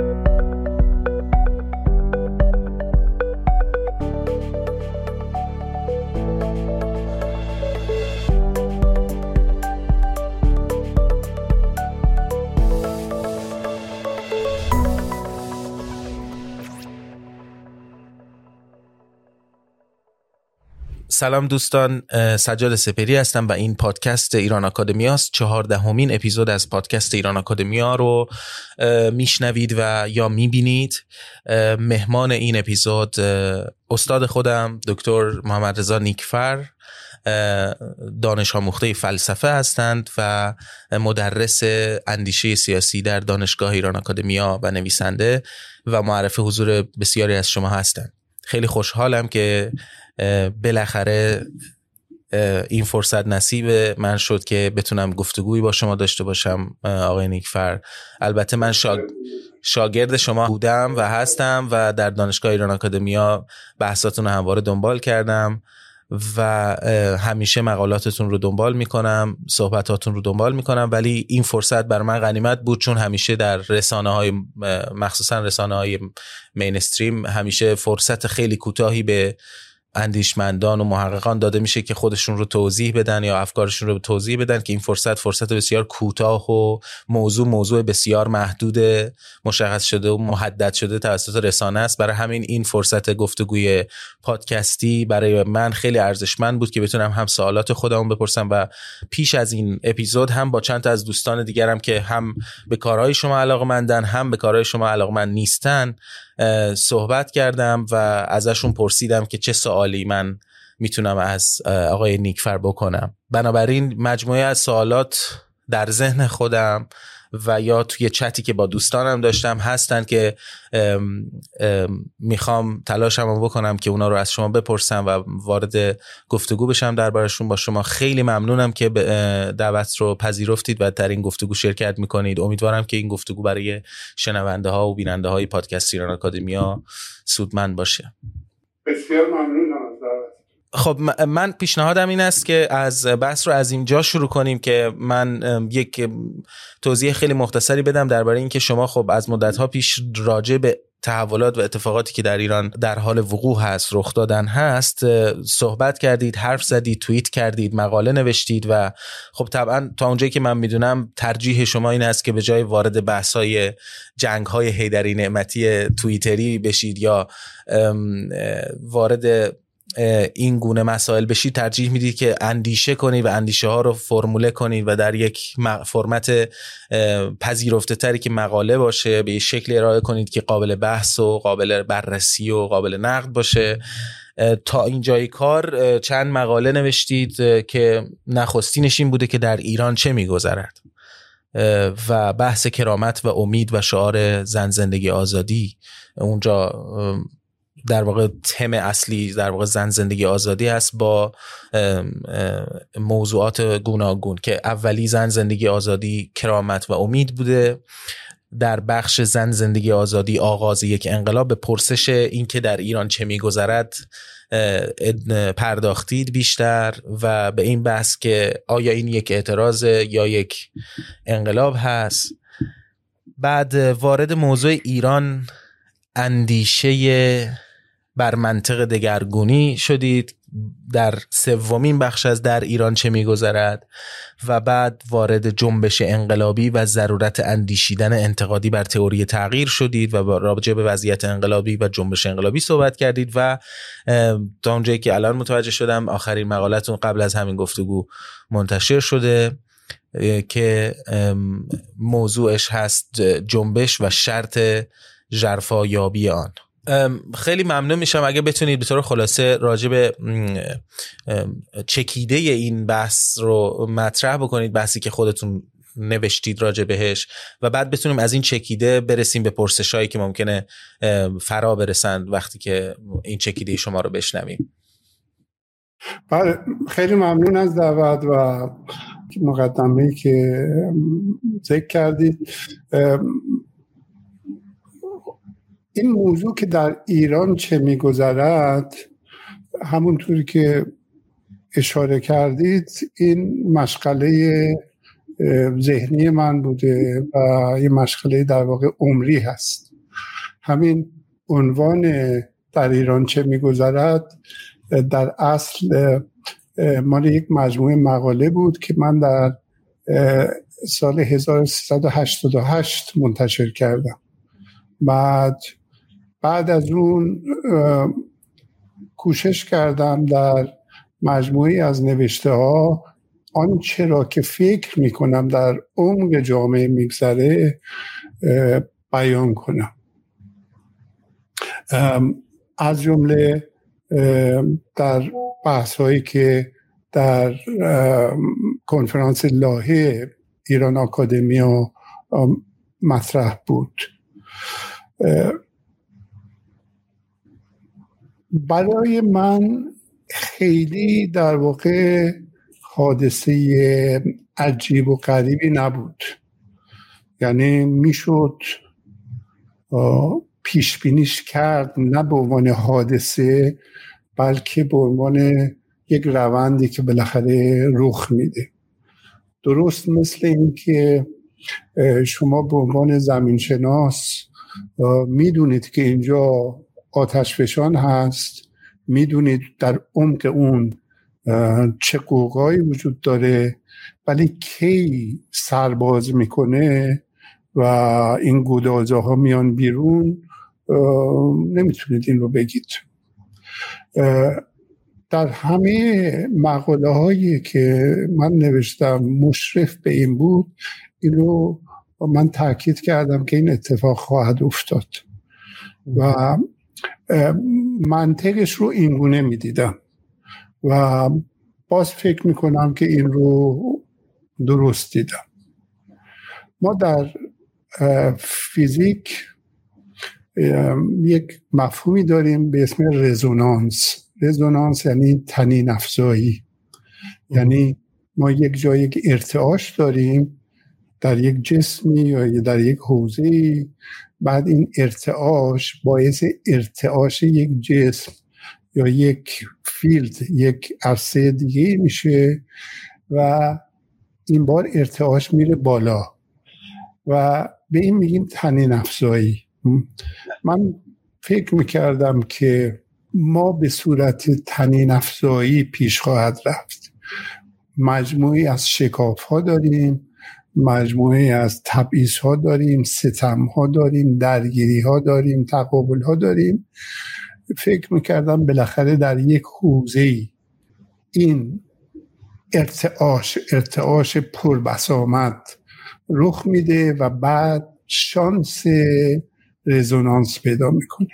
Thank you سلام دوستان سجاد سپری هستم و این پادکست ایران آکادمی است چهاردهمین اپیزود از پادکست ایران آکادمیا رو میشنوید و یا می‌بینید. مهمان این اپیزود استاد خودم دکتر محمد رضا نیکفر. دانش آموخته فلسفه هستند و مدرس اندیشه سیاسی در دانشگاه ایران آکادمیا و نویسنده و معرف حضور بسیاری از شما هستند. خیلی خوشحالم که بالاخره این فرصت نصیب من شد که بتونم گفتگویی با شما داشته باشم آقای نیکفر. البته من شاگرد شما بودم و هستم و در دانشگاه ایران آکادمیا بحثاتون رو همواره دنبال کردم. و همیشه مقالاتتون رو دنبال می‌کنم صحبتاتون رو دنبال می‌کنم ولی این فرصت بر من غنیمت بود چون همیشه در رسانه های مخصوصا رسانه های مینستریم همیشه فرصت خیلی کوتاهی به اندیشمندان و محققان داده میشه که خودشون رو توضیح بدن یا افکارشون رو توضیح بدن که این فرصت فرصت بسیار کوتاه و موضوع موضوع بسیار محدود مشخص شده و محدد شده توسط رسانه است. برای همین این فرصت گفتگوی پادکستی برای من خیلی ارزشمند بود که بتونم هم سوالات خودمون بپرسم و پیش از این اپیزود هم با چند تا از دوستان دیگرم که هم به کارهای شما علاقه مندن هم به کارهای شما علاقه من نیستن صحبت کردم و ازشون پرسیدم که چه سوالی من می‌تونم از آقای نیکفر بکنم. بنابراین مجموعه از سوالات در ذهن خودم. و یا توی چتی که با دوستانم داشتم هستن که می‌خوام تلاشم بکنم که اونا رو از شما بپرسم و وارد گفتگو بشم دربارشون. با شما خیلی ممنونم که دعوت رو پذیرفتید و در این گفتگو شرکت می‌کنید. امیدوارم که این گفتگو برای شنونده ها و بیننده های پادکست ایران آکادمیا سودمند باشه. بسیار ممنونم. خب من پیشنهادم این است که از بحث رو از اینجا شروع کنیم که من یک توضیح خیلی مختصری بدم درباره اینکه شما خب از مدت ها پیش راجع به تحولات و اتفاقاتی که در ایران در حال وقوع هست رخ دادن هست صحبت کردید حرف زدید توییت کردید مقاله نوشتید و خب طبعا تا اونجایی که من می‌دونم ترجیح شما این است که به جای وارد بحث های جنگ های هیدری نعمتی توییتری بشید یا وارد این گونه مسائل بشید ترجیح می‌دید که اندیشه کنید و اندیشه ها رو فرموله کنید و در یک فرمت پذیرفته تری که مقاله باشه به شکلی ارائه کنید که قابل بحث و قابل بررسی و قابل نقد باشه. تا اینجای کار چند مقاله نوشتید که نخستینش این بوده که در ایران چه میگذرد؟ و بحث کرامت و امید و شعار زن زندگی آزادی اونجا در واقع تم اصلی در واقع زن زندگی آزادی است با موضوعات گوناگون که اولی زن زندگی آزادی کرامت و امید بوده. در بخش زن زندگی آزادی آغاز یک انقلاب به پرسش اینکه در ایران چه میگذرد پرداختید بیشتر و به این بحث که آیا این یک اعتراض یا یک انقلاب هست. بعد وارد موضوع ایران اندیشه بر منطق دگرگونی شدید. در سومین بخش از در ایران چه میگذرد؟ و بعد وارد جنبش انقلابی و ضرورت اندیشیدن انتقادی بر تئوری تغییر شدید و راجع به وضعیت انقلابی و جنبش انقلابی صحبت کردید و تا اونجایی که الان متوجه شدم آخرین مقالتون قبل از همین گفتگو منتشر شده که موضوعش هست جنبش و شرط جرفا یابی آن. خیلی ممنون میشم اگه بتونید به طور خلاصه راجع به چکیده این بحث رو مطرح بکنید بحثی که خودتون نوشتید راجع بهش و بعد بتونیم از این چکیده برسیم به پرسش هایی که ممکنه فرا برسند وقتی که این چکیده شما رو بشنویم. بله خیلی ممنون از دعوت و مقدمه که ذکر کردید. این موضوع که در ایران چه میگذرد همونطوری که اشاره کردید این مشغله ذهنی من بوده و یه مشغله در واقع عمری هست. همین عنوان در ایران چه میگذرد در اصل مال یک مجموعه مقاله بود که من در سال 1388 منتشر کردم. بعد بعد از اون کوشش کردم در مجموعی از نوشته ها آنچه را که فکر می‌کنم در عمق جامعه میگذره بیان کنم. از جمله در بحث هایی که در کنفرانس لاهه ایران آکادمیا مطرح بود. برای من خیلی در واقع حادثه عجیب و غریبی نبود. یعنی می‌شد پیش بینیش کرد نه به عنوان حادثه بلکه به عنوان یک روندی که بالاخره رخ میده. درست مثل اینکه شما به عنوان زمینشناس می‌دونید که اینجا آتش فشان هست. می‌دونید در عمق اون چه قوقایی وجود داره. ولی کی سرباز می‌کنه و این گودازه ها میان بیرون نمی‌تونید این رو بگید. در همه مقاله هایی که من نوشتم مشرف به این بود این رو من تاکید کردم که این اتفاق خواهد افتاد. و منطقش رو اینگونه می‌دیدم. و باز فکر می‌کنم که این رو درست دیدم. ما در فیزیک یک مفهومی داریم به اسم رزونانس. رزونانس یعنی تنین افزایی. یعنی ما یک جای یک ارتعاش داریم در یک جسمی یا در یک حوزه بعد این ارتعاش باعث ارتعاش یک جسم یا یک فیلد یک عرصه دیگه میشه و این بار ارتعاش میره بالا. و به این میگیم تنین افزایی. من فکر می‌کردم که ما به صورت تنین افزایی پیش خواهد رفت. مجموعی از شکاف ها داریم. مجموعه از تبعیض ها داریم ستم ها داریم درگیری ها داریم تقابل ها داریم. فکر می‌کردم بالاخره در یک حوزه این ارتعاش ارتعاش پربسامد رخ میده و بعد شانس رزونانس پیدا می‌کنه.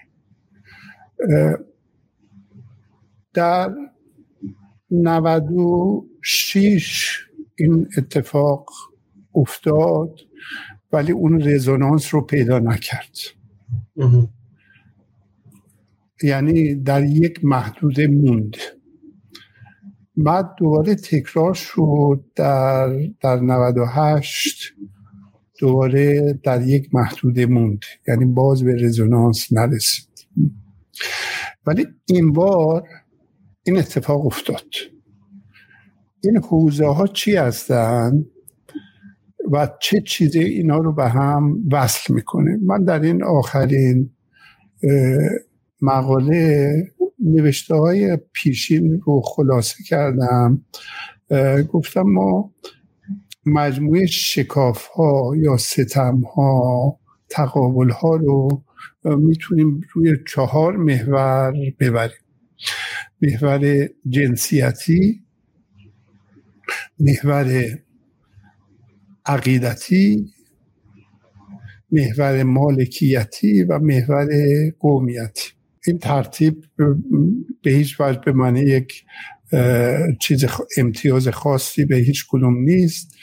در 96 این اتفاق افتاد ولی اون رزونانس رو پیدا نکرد. یعنی در یک محدوده موند. بعد دوباره تکرار شد در, در 98 دوباره در یک محدوده موند. یعنی باز به رزونانس نرسید. ولی این بار این اتفاق افتاد. این حوزه ها چی هستند و چه چیزی اینا رو به هم وصل می‌کنه. من در این آخرین مقاله نوشته های پیشین رو خلاصه کردم. گفتم ما مجموعه شکاف ها یا ستم ها تقابل ها رو می‌تونیم روی چهار محور ببریم. محور جنسیتی محور عقیدتی محور مالکیتی و محور قومیتی. این ترتیب به هیچ وجه به معنی یک چیز امتیاز خاصی به هیچ کدوم نیست.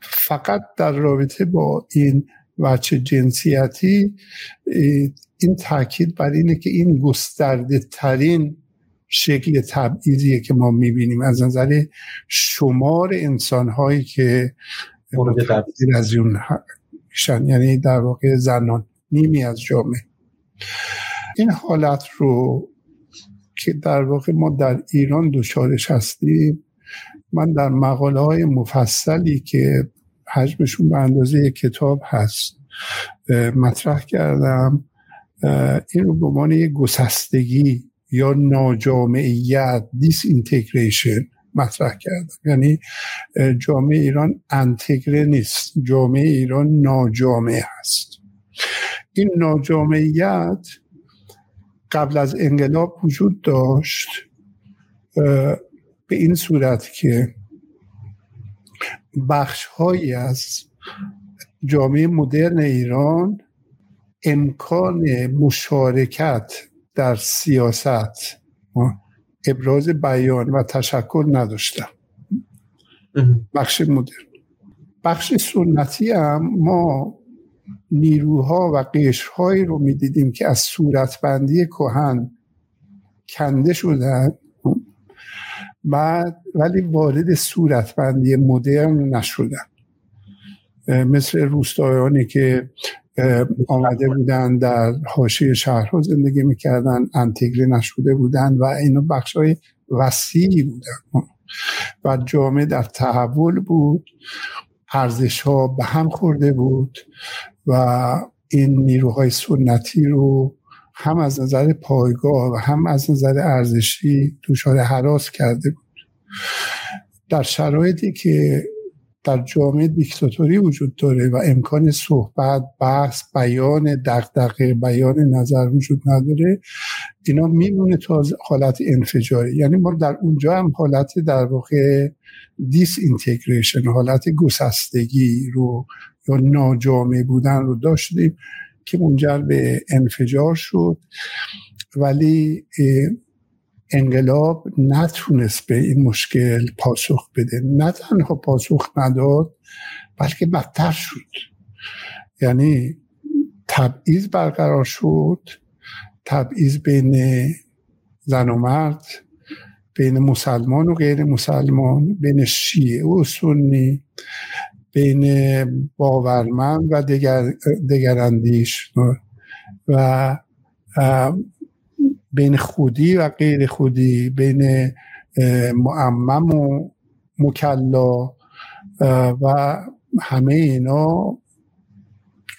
فقط در رابطه با این وچه جنسیتی این تاکید بر اینه که این گسترده ترین شکل تبعیضیه که ما می‌بینیم. از نظر شمار انسان هایی که از اون یعنی در واقع زنان نیمی از جامعه. این حالت رو که در واقع ما در ایران دچارش هستیم من در مقاله های مفصلی که حجمشون به اندازه کتاب هست مطرح کردم این رو به عنوان یک گسستگی یا ناجامعیت دیس اینتگریشن مطرح کردم. یعنی جامعه ایران انتگره نیست. جامعه ایران ناجامعه هست. این ناجامعیت قبل از انقلاب وجود داشت به این صورت که بخش هایی از جامعه مدرن ایران امکان مشارکت در سیاست. ابراز بیان و تشکل نداشتن بخش مدرن. بخش سنتی هم ما نیروها و قشرهایی رو می‌دیدیم که از صورتبندی کهن کنده شدن. بعد ولی وارد صورتبندی مدرن نشدن. مثل روستایانی که آمده بودن در حاشیه شهرها زندگی می‌کردن انتگره نشده بودن و اینو بخش های وسیعی بودن. و جامعه در تحول بود ارزش ها به هم خورده بود و این نیروهای سنتی رو هم از نظر پایگاه و هم از نظر ارزشی دچار حراس کرده بود. در شرایطی که در جامعه دیکتاتوری وجود داره و امکان صحبت بحث بیان دقدقه بیان نظر وجود نداره اینا میمونه تا حالت انفجاری. یعنی ما در اونجا هم حالت در واقع دیس اینتگریشن حالت گسستگی رو یا ناجامع بودن رو داشتیم که منجر به انفجار شد. ولی انقلاب نتونست به این مشکل پاسخ بده. نه تنها پاسخ نداد بلکه بدتر شد. یعنی تبعیض برقرار شد تبعیض بین زن و مرد بین مسلمان و غیر مسلمان بین شیعه و سنی بین باورمند و دگر, دگراندیش و بین خودی و غیر خودی بین معمم و مکلا و همه اینا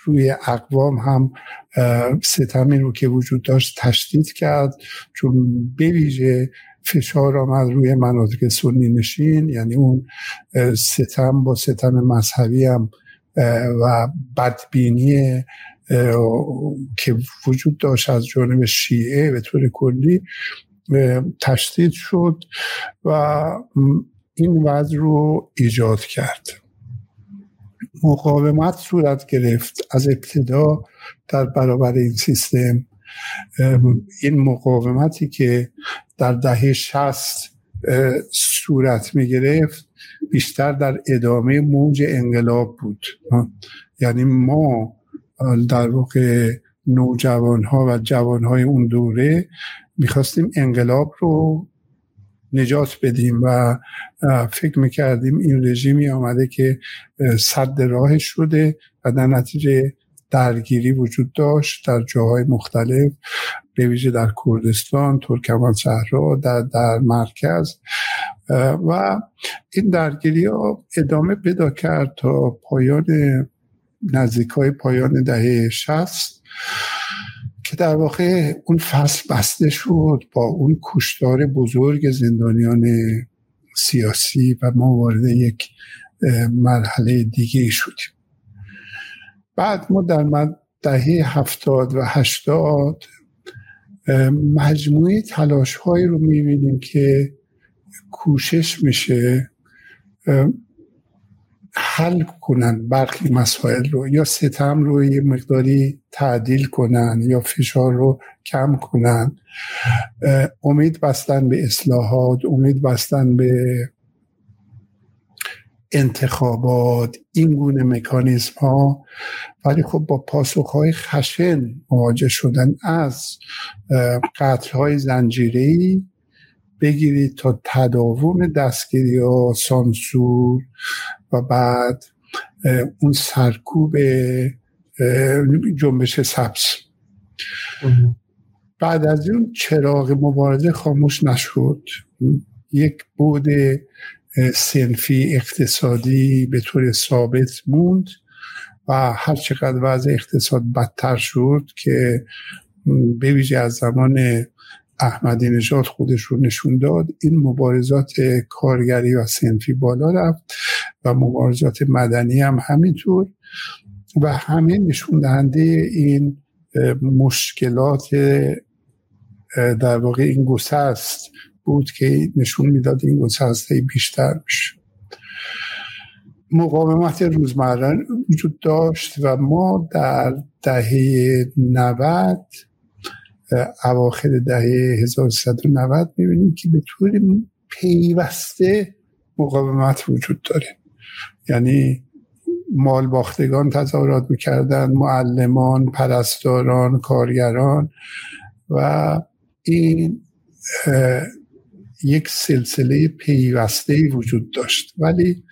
روی اقوام هم ستمی رو که وجود داشت تشدید کرد چون بویژه فشار آمد روی مناطق سنی نشین یعنی اون ستم با ستم مذهبی هم و بدبینی که وجود داشت از جانب شیعه به طور کلی تشدید شد و این وضع رو ایجاد کرد. مقاومت صورت گرفت از ابتدا در برابر این سیستم. این مقاومتی که در دهه شست صورت می گرفت بیشتر در ادامه موج انقلاب بود. یعنی ما در واقع نوجوان ها و جوان های اون دوره می‌خواستیم انقلاب رو نجات بدیم و فکر می‌کردیم این رژیمی آمده که صد راه شده و در نتیجه درگیری وجود داشت در جاهای مختلف به ویژه در کردستان ترکمان صحرا در, در مرکز. و این درگیری ها ادامه پیدا کرد تا پایان نزدیک های پایان دهه شست که در واقع اون فصل بسته شد با اون کشتار بزرگ زندانیان سیاسی و ما وارد یک مرحله دیگه شدیم. بعد ما در دهه هفتاد و هشتاد مجموعه تلاش هایی رو می‌بینیم که کوشش میشه حل کنن برخی مسائل رو یا ستم رو یه مقداری تعدیل کنن یا فشار رو کم کنن. امید بستن به اصلاحات امید بستن به انتخابات این گونه مکانیزم ها. ولی خب با پاسخ های خشن مواجه شدن از قتل های زنجیری بگیرید تا تداوم دستگیری ها سانسور و بعد اون سرکوب جنبش سبز. بعد از اون چراغ مبارزه خاموش نشد. یک بود سنفی اقتصادی به طور ثابت موند و هر چقدر وضع اقتصاد بدتر شد که به ویژه از زمان احمدی نژاد خودش رو نشون داد. این مبارزات کارگری و سنفی بالا رفت و مبارزات مدنی هم همینطور. و همه نشون دهنده این مشکلات در واقع این گسست بود که نشون می‌داد این گسسته بیشتر میشه مقاومت روزمره وجود داشت و ما در دهه 90 اواخر دهه 1390 می‌بینیم که به طور پیوسته مقاومت وجود داره. یعنی مال باختگان تظاهرات می‌کردن معلمان پرستاران کارگران و این یک سلسله پیوسته وجود داشت. ولی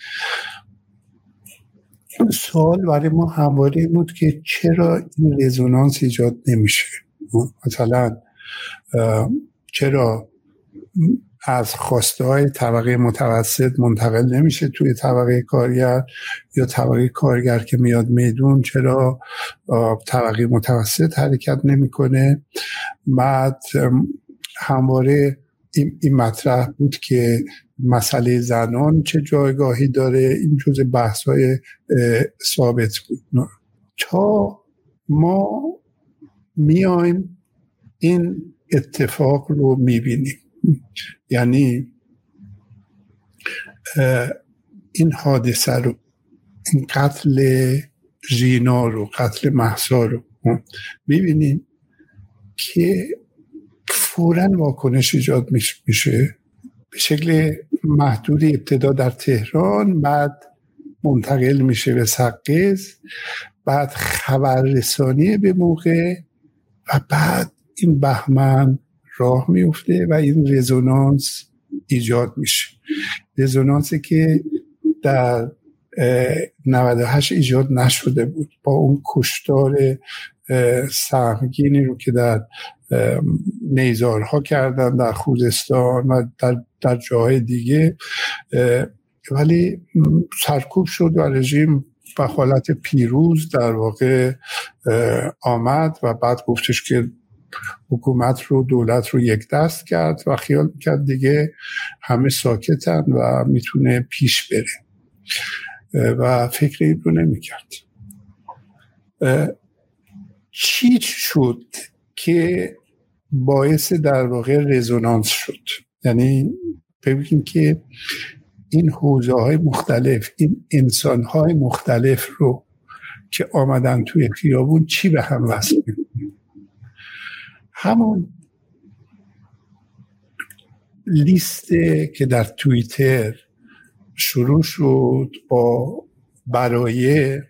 سوال برای ما همواره بود که چرا این رزونانس ایجاد نمیشه؟ مثلا چرا از خواسته های طبقه متوسط منتقل نمیشه توی طبقه کارگر یا طبقه کارگر که میاد میدون؟ چرا طبقه متوسط حرکت نمی‌کنه؟ بعد همواره این, مطرح بود که مسئله زنان چه جایگاهی داره؟ این جز بحث های ثابت بود. تا ما میایم این اتفاق رو می‌بینیم. یعنی این حادثه رو این قتل ژینا رو قتل محسا رو می‌بینیم که فورا واکنش ایجاد میشه. به شکل محدود ابتدا در تهران بعد منتقل میشه به سقز بعد خبررسانی به موقع و بعد این بهمن راه میفته و این رزونانس ایجاد میشه. رزونانسی که در 98 ایجاد نشده بود. با اون کشتار سهمگینی رو که در نیزارها کردن در خوزستان و در, در جاهای دیگه ولی سرکوب شد و رژیم به حالت پیروز در واقع آمد و بعد گفتش که حکومت رو دولت رو یک دست کرد و خیال کرد دیگه همه ساکتن و می‌تونه پیش بره. و فکر این رو نمی‌کرد. چی شد که باعث در واقع رزونانس شد؟ یعنی ببینیم که این حوزه های مختلف این انسان های مختلف رو که آمدن توی خیابون چی به هم وصل می‌کنه؟ همون لیست که در توییتر شروع شد با برایه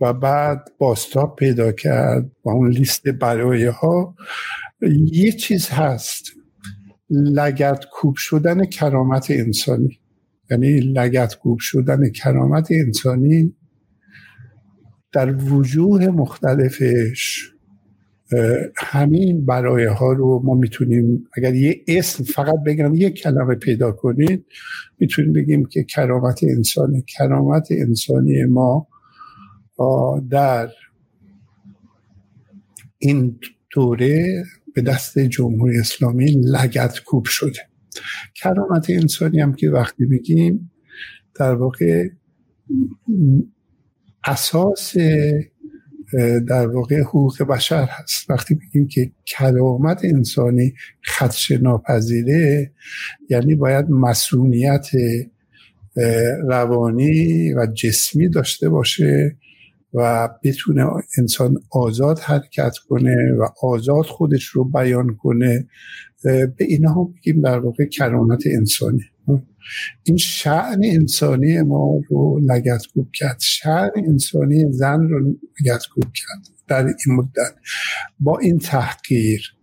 و بعد باستاب پیدا کرد با اون لیست برایه ها یه چیز هست لگت کوب شدن کرامت انسانی. یعنی لگت کوب شدن کرامت انسانی در وجوه مختلفش همین برایه ها رو ما می‌تونیم اگر یه اسم فقط بگم یک کلمه پیدا کنید می‌تونیم بگیم که کرامت انسانی کرامت انسانی ما در این دوره به دست جمهوری اسلامی لگت کوب شده. کرامت انسانی هم که وقتی میگیم در واقع اساس در واقع حقوق بشر هست. وقتی بگیم که کرامت انسانی خدش ناپذیره یعنی باید مسئولیت روانی و جسمی داشته باشه. و بتونه انسان آزاد حرکت کنه و آزاد خودش رو بیان کنه به اینها بگیم در واقع کرامت انسانی این شعن انسانی ما رو لگتگوب کرد. شعن انسانی زن رو لگتگوب کرد در این مدت. با این تحقیر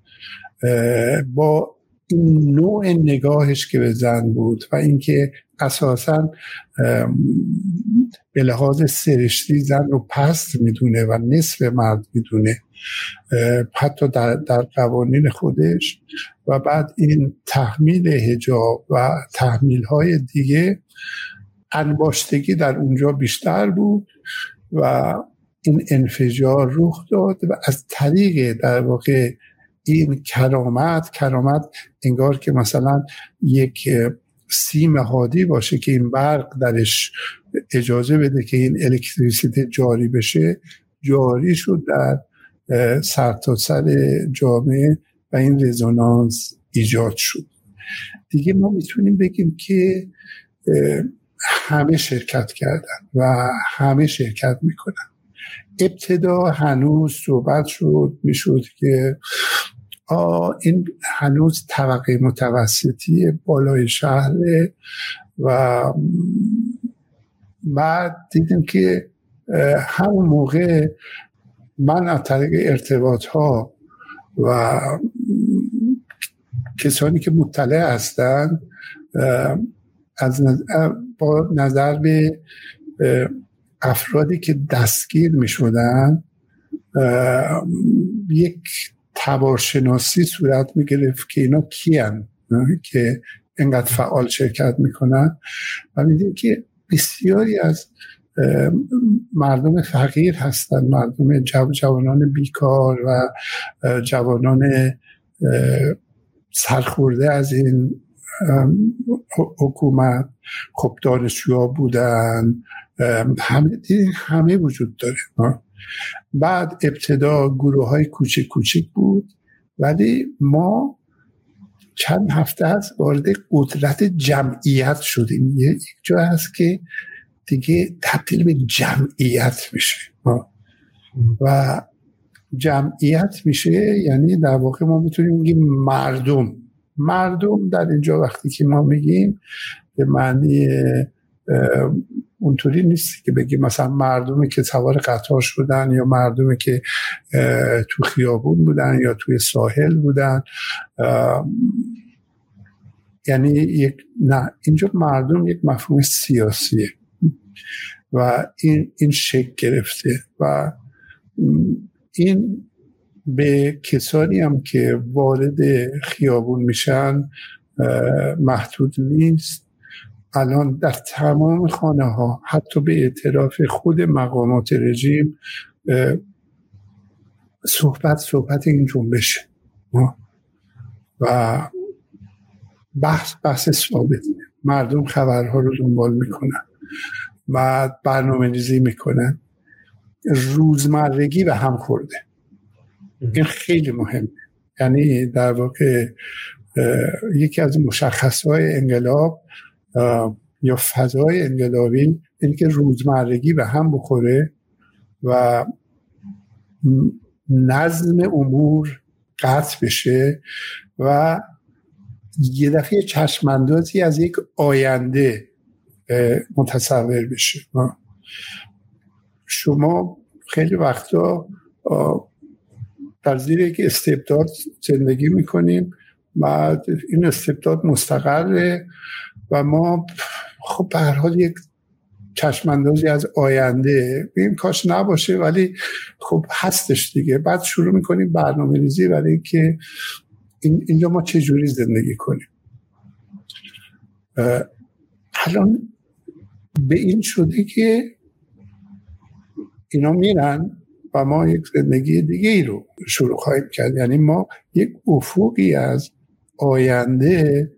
با این نوع نگاهش که به زن بود و اینکه اساسا به لحاظ سرشتی زن رو پست می‌دونه و نصف مرد می‌دونه حتی در, در قوانین خودش و بعد این تحمیل هجاب و تحمیل های دیگه انباشتگی در اونجا بیشتر بود و این انفجار رخ داد و از طریق در واقع این کرامت کرامت انگار که مثلا یک سیم هادی باشه که این برق درش اجازه بده که این الکتریسیته جاری بشه جاری شد در سرتاسر سر جامعه و این رزونانس ایجاد شد. دیگه ما می‌تونیم بگیم که همه شرکت کردن و همه شرکت می‌کنن. ابتدا هنوز صحبت شد می‌شد که این هنوز طبقه متوسطی بالای شهر و بعد دیدیم که همون موقع من از طریق ارتباط ها و کسانی که مطلع هستند از با نظر به افرادی که دستگیر می شدن یک تبارشناسی صورت می گرفت که اینا کیان که انقدر فعال شرکت می‌کنن. و میدیم که بسیاری از مردم فقیر هستن مردم جوانان بیکار و جوانان سرخورده از این حکومت. خب دانشجوها بودن همه همه وجود داره بعد ابتدا گروه های کوچک کوچک بود ولی ما چند هفته از وارد قدرت جمعیت شدیم. یک جا هست که دیگه تبدیل به جمعیت میشه. و جمعیت میشه یعنی در واقع ما می‌تونیم بگیم مردم. مردم در اینجا وقتی که ما میگیم به معنی اونطوری نیست که بگیم مثلا مردمی که سوار قطار شدن یا مردمی که تو خیابون بودن یا توی ساحل بودن. یعنی یک نه اینجا مردم یک مفهوم سیاسیه و این این شکل گرفته و این به کسانی هم که وارد خیابون میشن محدود نیست. الان در تمام خانه ها حتی به اعتراف خود مقامات رژیم صحبت صحبت این جنبشه و بحث بحث ثابت مردم خبرها رو دنبال می‌کنن و برنامه ریزی می‌کنن. روزمرگی به هم خورده. این خیلی مهمه. یعنی در واقع یکی از مشخصهای انقلاب یا فضای انقلابی اینه که روزمرگی به هم بخوره و نظم امور قطع بشه و یه دفعه چشماندازی از یک آینده متصور بشه. شما خیلی وقتا در زیر یک استبداد زندگی می‌کنیم. بعد این استبداد مستقره و ما خب به حال یک چشماندازی از آینده. این کاش نباشه ولی خب هستش دیگه. بعد شروع می‌کنیم برنامه ریزی برای که این اینجا ما چجوری زندگی کنیم. الان به این شده که اینا میرن و ما یک زندگی دیگه ای رو شروع خواهیم کرد. یعنی ما یک افقی از آینده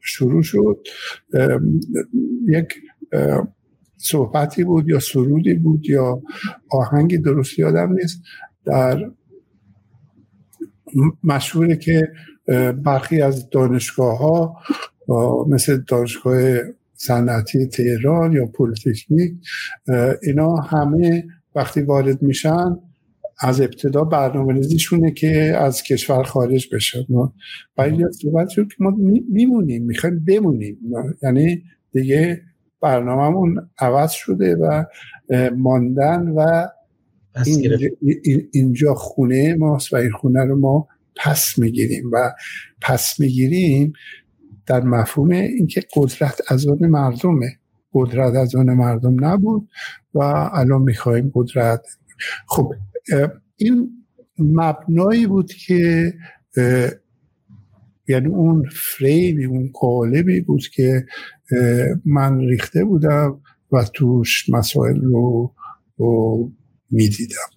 شروع شد. یک صحبتی بود یا سرودی بود یا آهنگی درست یادم نیست. در مشهوره که برخی از دانشگاه ها مثل دانشگاه صنعتی تهران یا پلیتکنیک اینا همه وقتی وارد میشن از ابتدا برنامه ریزیشونه که از کشور خارج بشن و این صحبت شد که ما میمونیم می‌خوایم بمونیم. یعنی دیگه برنامهمون عوض شده و ماندن و اینجا, اینجا خونه ماست و این خونه رو ما پس می‌گیریم و پس می‌گیریم در مفهوم اینکه قدرت از آن مردمه. قدرت از آن مردم نبود و الان می‌خوایم قدرت. خب این مبنایی بود که یعنی اون فریمی اون قالبی بود که من ریخته بودم و توش مسائل رو رو می‌دیدم.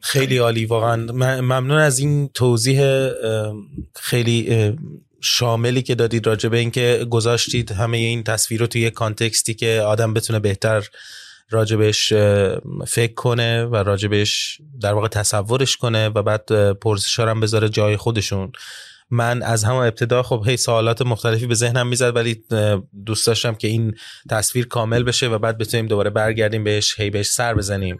خیلی عالی واقعا. ممنون از این توضیح خیلی شاملی که دادید راجع به اینکه گذاشتید همه این تصویر رو توی کانتکستی که آدم بتونه بهتر راجبش فکر کنه و راجبش در واقع تصورش کنه و بعد پرسشارم هم بذاره جای خودشون. من از همه ابتدا خب هی سوالات مختلفی به ذهنم می‌زد ولی دوست داشتم که این تصویر کامل بشه و بعد بتونیم دوباره برگردیم بهش هی بهش سر بزنیم.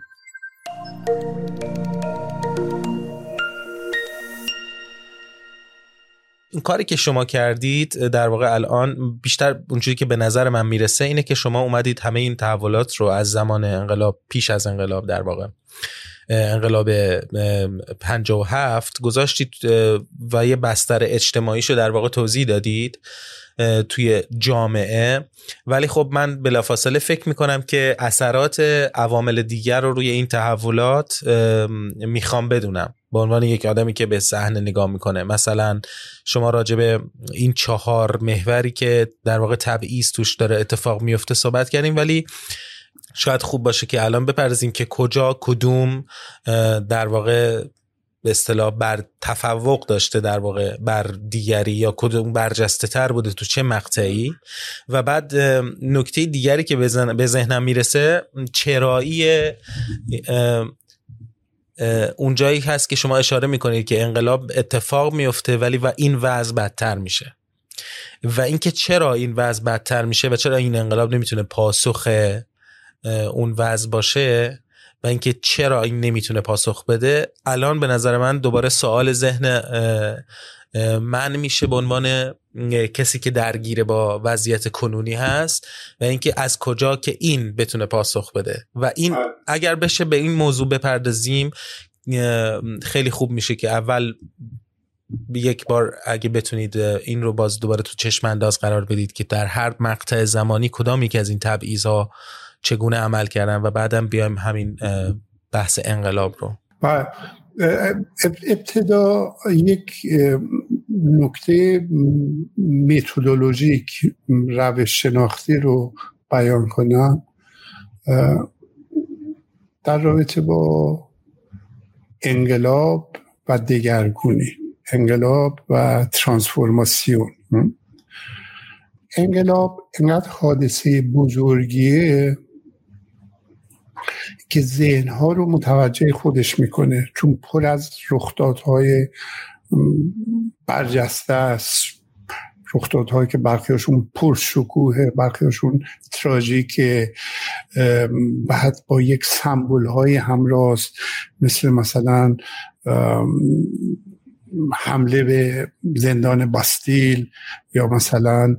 کاری که شما کردید در واقع الان بیشتر اونجوری که به نظر من می‌رسه اینه که شما اومدید همه این تحولات رو از زمان انقلاب پیش از انقلاب در واقع انقلاب 57 گذاشتید و یه بستر اجتماعیشو در واقع توضیح دادید توی جامعه. ولی خب من بلافاصله فکر می‌کنم که اثرات عوامل دیگر رو روی این تحولات می‌خوام بدونم. به عنوان یک آدمی که به صحنه نگاه می‌کنه. مثلا شما راجع به این چهار محوری که در واقع تبعیض توش داره اتفاق میفته صحبت کردیم ولی شاید خوب باشه که الان بپردازیم که کجا کدوم در واقع به اصطلاح بر تفوق داشته در واقع بر دیگری یا کدوم برجسته تر بوده تو چه مقطعی. و بعد نکته دیگری که به ذهنم می‌رسه چرایی اونجایی هست که شما اشاره می‌کنید که انقلاب اتفاق میفته ولی و این وضع بدتر میشه. و اینکه چرا این وضع بدتر میشه و چرا این انقلاب نمی‌تونه پاسخ اون وضع باشه و اینکه چرا این نمی‌تونه پاسخ بده الان به نظر من دوباره سوال ذهن من میشه به عنوان کسی که درگیر با وضعیت کنونی هست و اینکه از کجا که این بتونه پاسخ بده. و این اگر بشه به این موضوع بپردازیم خیلی خوب میشه که اول یک بار اگه بتونید این رو باز دوباره تو چشم انداز قرار بدید که در هر مقطع زمانی کدام یکی از این تبعیض چگونه عمل کردن و بعدم بیایم همین بحث انقلاب رو. ابتدا یک نکته متدولوژیک روش شناختی رو بیان کنم. در رابطه با انقلاب و دگرگونی انقلاب و ترانسفورماسیون. انقلاب انقدر حادثه بزرگیه که ذهنها رو متوجه خودش می‌کنه چون پر از رخدادهای برجسته است. رخدادهایی که برخیاشون پر شکوه برخیاشون تراژیکه بعد با یک سمبول های همراه مثل مثلا حمله به زندان باستیل یا مثلا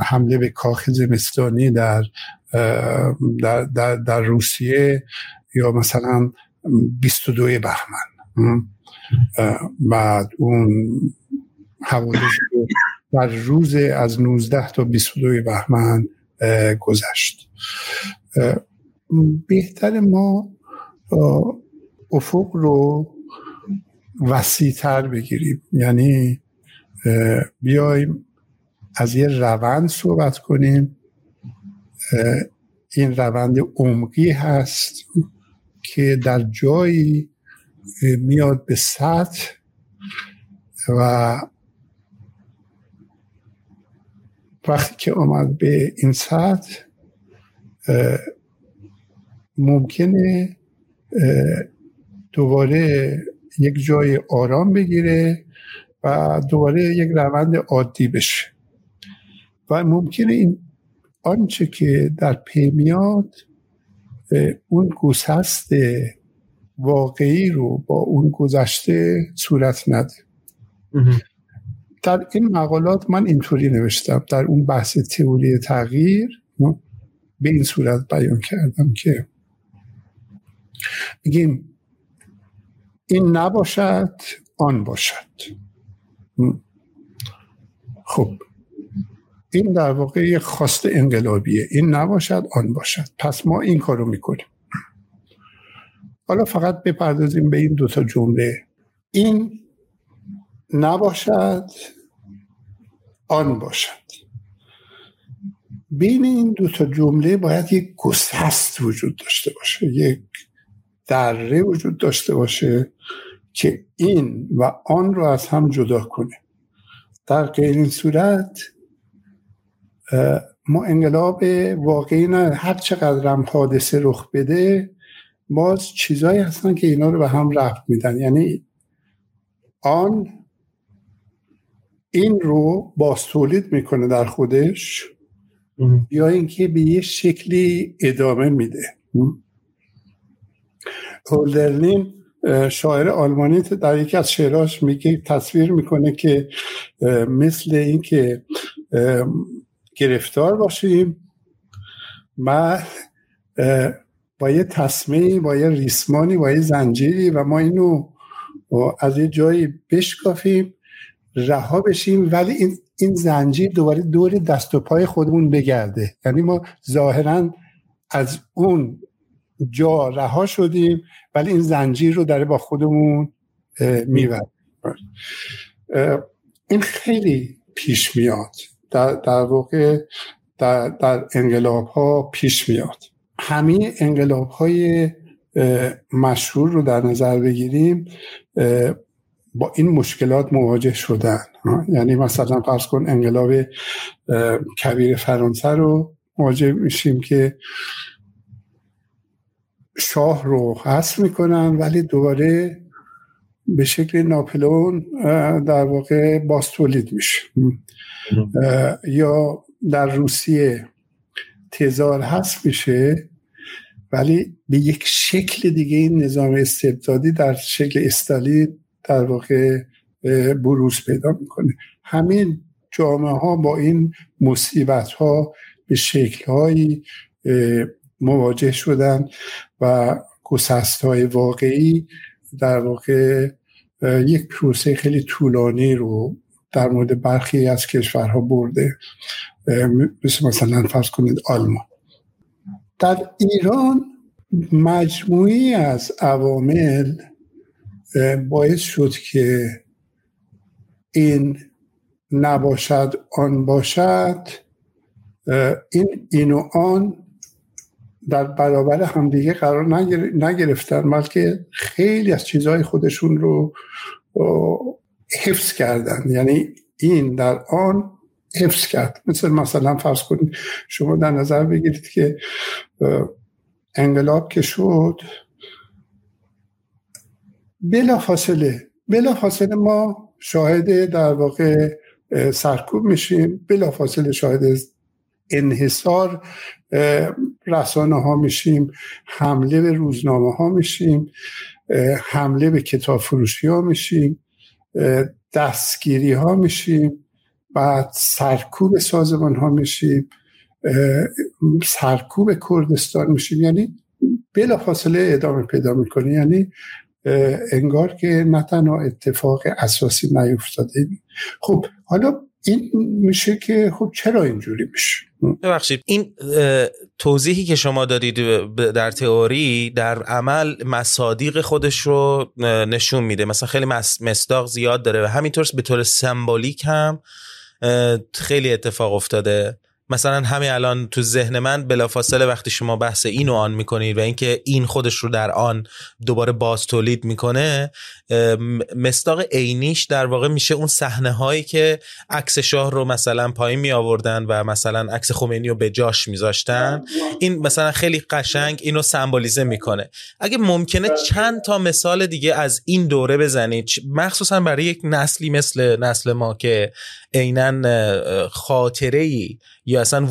حمله به کاخ زمستانی در در, در, در روسیه یا مثلا 22 بهمن. بعد اون حوادث در روز از 19 تا 22 بهمن گذشت. بهتر ما افق رو وسیعتر بگیریم. یعنی بیایم از یه روند صحبت کنیم. این روند عمقی هست که در جایی میاد به سطح و وقتی که آمد به این سطح ممکنه دوباره یک جای آرام بگیره و دوباره یک روند عادی بشه. و ممکنه این آنچه که در پی میاد اون گسست واقعی رو با اون گذشته صورت نده. در این مقالات من اینطوری نوشتم. در اون بحث تئوری تغییر به این صورت بیان کردم که میگیم این نباشد آن باشد. خب. این در واقع یک خواست انقلابیه. این نباشد آن باشد. پس ما این کارو می‌کنیم. حالا فقط بپردازیم به این دوتا جمله. این نباشد آن باشد. بین این دو تا جمله باید یک گسست وجود داشته باشه. یک دره وجود داشته باشه که این و آن رو از هم جدا کنه. در غیر این صورت ما انقلاب واقعی نه. هر چقدر هم حادثه رخ بده باز چیزایی هستن که اینا رو به هم رفت میدن. یعنی آن این رو باز تولید می‌کنه در خودش یا اینکه به یه شکلی ادامه میده. هولدرلین شاعر آلمانی در یکی از شعراش میگه تصویر می‌کنه که مثل اینکه گرفتار باشیم. ما با یه تصمیه با یه ریسمانی با یه زنجیری و ما اینو از یه جایی بشکافیم رها بشیم ولی این این زنجیر دوباره دور دست و پای خودمون بگرده. یعنی ما ظاهرا از اون جا رها شدیم ولی این زنجیر رو داره با خودمون می‌برد این خیلی پیش میاد. در, در واقع در, در انقلاب ها پیش میاد. همه انقلاب های مشهور رو در نظر بگیریم با این مشکلات مواجه شدن. یعنی مثلا فرض کن انقلاب کبیر فرانسه رو مواجه میشیم که شاه رو حذف می‌کنن ولی دوباره به شکل ناپلون در واقع باز تولید میشه یا در روسیه تزار حذف میشه ولی به یک شکل دیگه این نظام استبدادی در شکل استالین در واقع بروز پیدا می‌کنه. همین جامعه ها با این مصیبت ها به شکل هایی مواجه شدن و گسست های واقعی در واقع یک پروسه خیلی طولانی رو در مورد برخی از کشورها برده. مثل مثلا فرض کنید آلمان. در ایران مجموعی از عوامل باعث شد که این نباشد آن باشد این این و آن در برابر همدیگه قرار نگرفتن بلکه خیلی از چیزهای خودشون رو حفظ کردن. یعنی این در آن حفظ کرد. مثل مثلا فرض کنید شما در نظر بگیرید که انقلاب که شد بلا فاصله بلا فاصله ما شاهد در واقع سرکوب میشیم. بلا فاصله شاهد انحصار رسانه ها میشیم. حمله به روزنامه ها میشیم حمله به کتاب فروشی ها میشیم. دستگیری ها میشیم بعد سرکوب سازمان ها میشیم سرکوب کردستان میشیم. یعنی بلا فاصله ادامه پیدا می‌کنه. یعنی انگار که نه تنها اتفاق اساسی نیفتاده. خب حالا این میشه که خب چرا اینجوری میشه؟ ببخشید این توضیحی که شما دادید در تئوری در عمل مصادیق خودش رو نشون میده. مثلا خیلی مصداق زیاد داره و همینطور به طور سمبولیک هم خیلی اتفاق افتاده. مثلا همین الان تو ذهن من بلافاصله وقتی شما بحث این و آن می‌کنید و اینکه این خودش رو در آن دوباره باز تولید می‌کنه مستاق عینیش در واقع میشه اون صحنه هایی که عکس شاه رو مثلا پایین می آوردن و مثلا عکس خمینی رو به جاش میذاشتن. این مثلا خیلی قشنگ اینو سمبولیزه می‌کنه. اگه ممکنه چند تا مثال دیگه از این دوره بزنید مخصوصا برای یک نسلی مثل نسل ما که عینا خاطره ای اصلا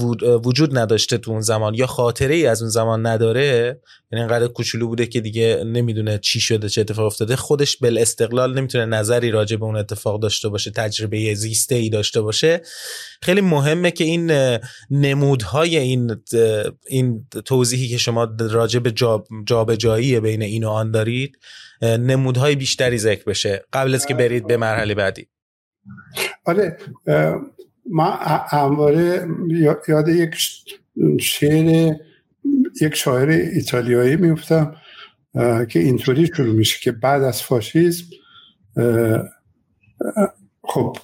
وجود نداشته تو اون زمان یا خاطره ای از اون زمان نداره؟ یعنی اینقدر کوچولو بوده که دیگه نمی‌دونه چی شده چه اتفاق افتاده. خودش بل استقلال نمی‌تونه نظری راجع به اون اتفاق داشته باشه تجربه زیسته ای داشته باشه. خیلی مهمه که این نمودهای این این توضیحی که شما راجع به جابجایی جا بین این و آن دارید نمودهای بیشتری ذکر بشه. قبل از که برید به مرحله بعدی. آره ما همواره یاد یک شعر یک شاعر ایتالیایی میفتم که اینطوری شروع میشه که بعد از فاشیزم خب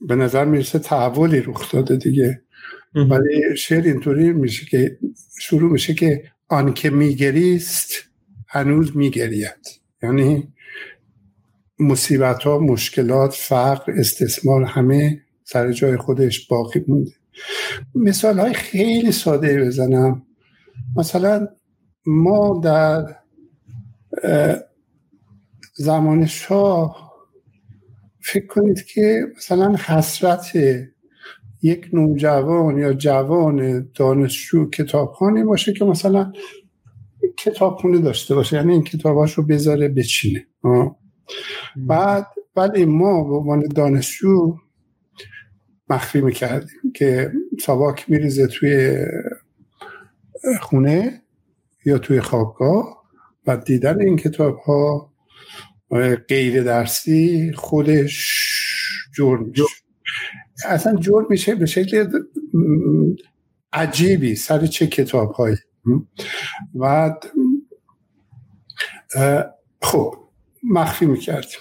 به نظر می‌رسه تحولی رخ داده دیگه. ولی شعر اینطوری میشه که شروع میشه که آن که میگریست هنوز میگرید. یعنی مصیبت ها مشکلات فقر استثمار همه سر جای خودش باقی مونده. مثال های خیلی ساده بزنم. مثلا ما در زمان شاه فکر کنید که مثلا حسرت یک نوجوان یا جوان دانشجو کتابخانی باشه که مثلا کتابخونه داشته باشه یعنی این کتاباش رو بذاره بچینه. بعد ولی ما به عنوان دانشجو مخفی می‌کردیم که سواک میریزه توی خونه یا توی خوابگاه و دیدن این کتاب ها غیر درسی خودش جرم میشه. اصلا جرم میشه به شکل عجیبی سر چه کتاب هایی و خب مخفی می‌کردیم.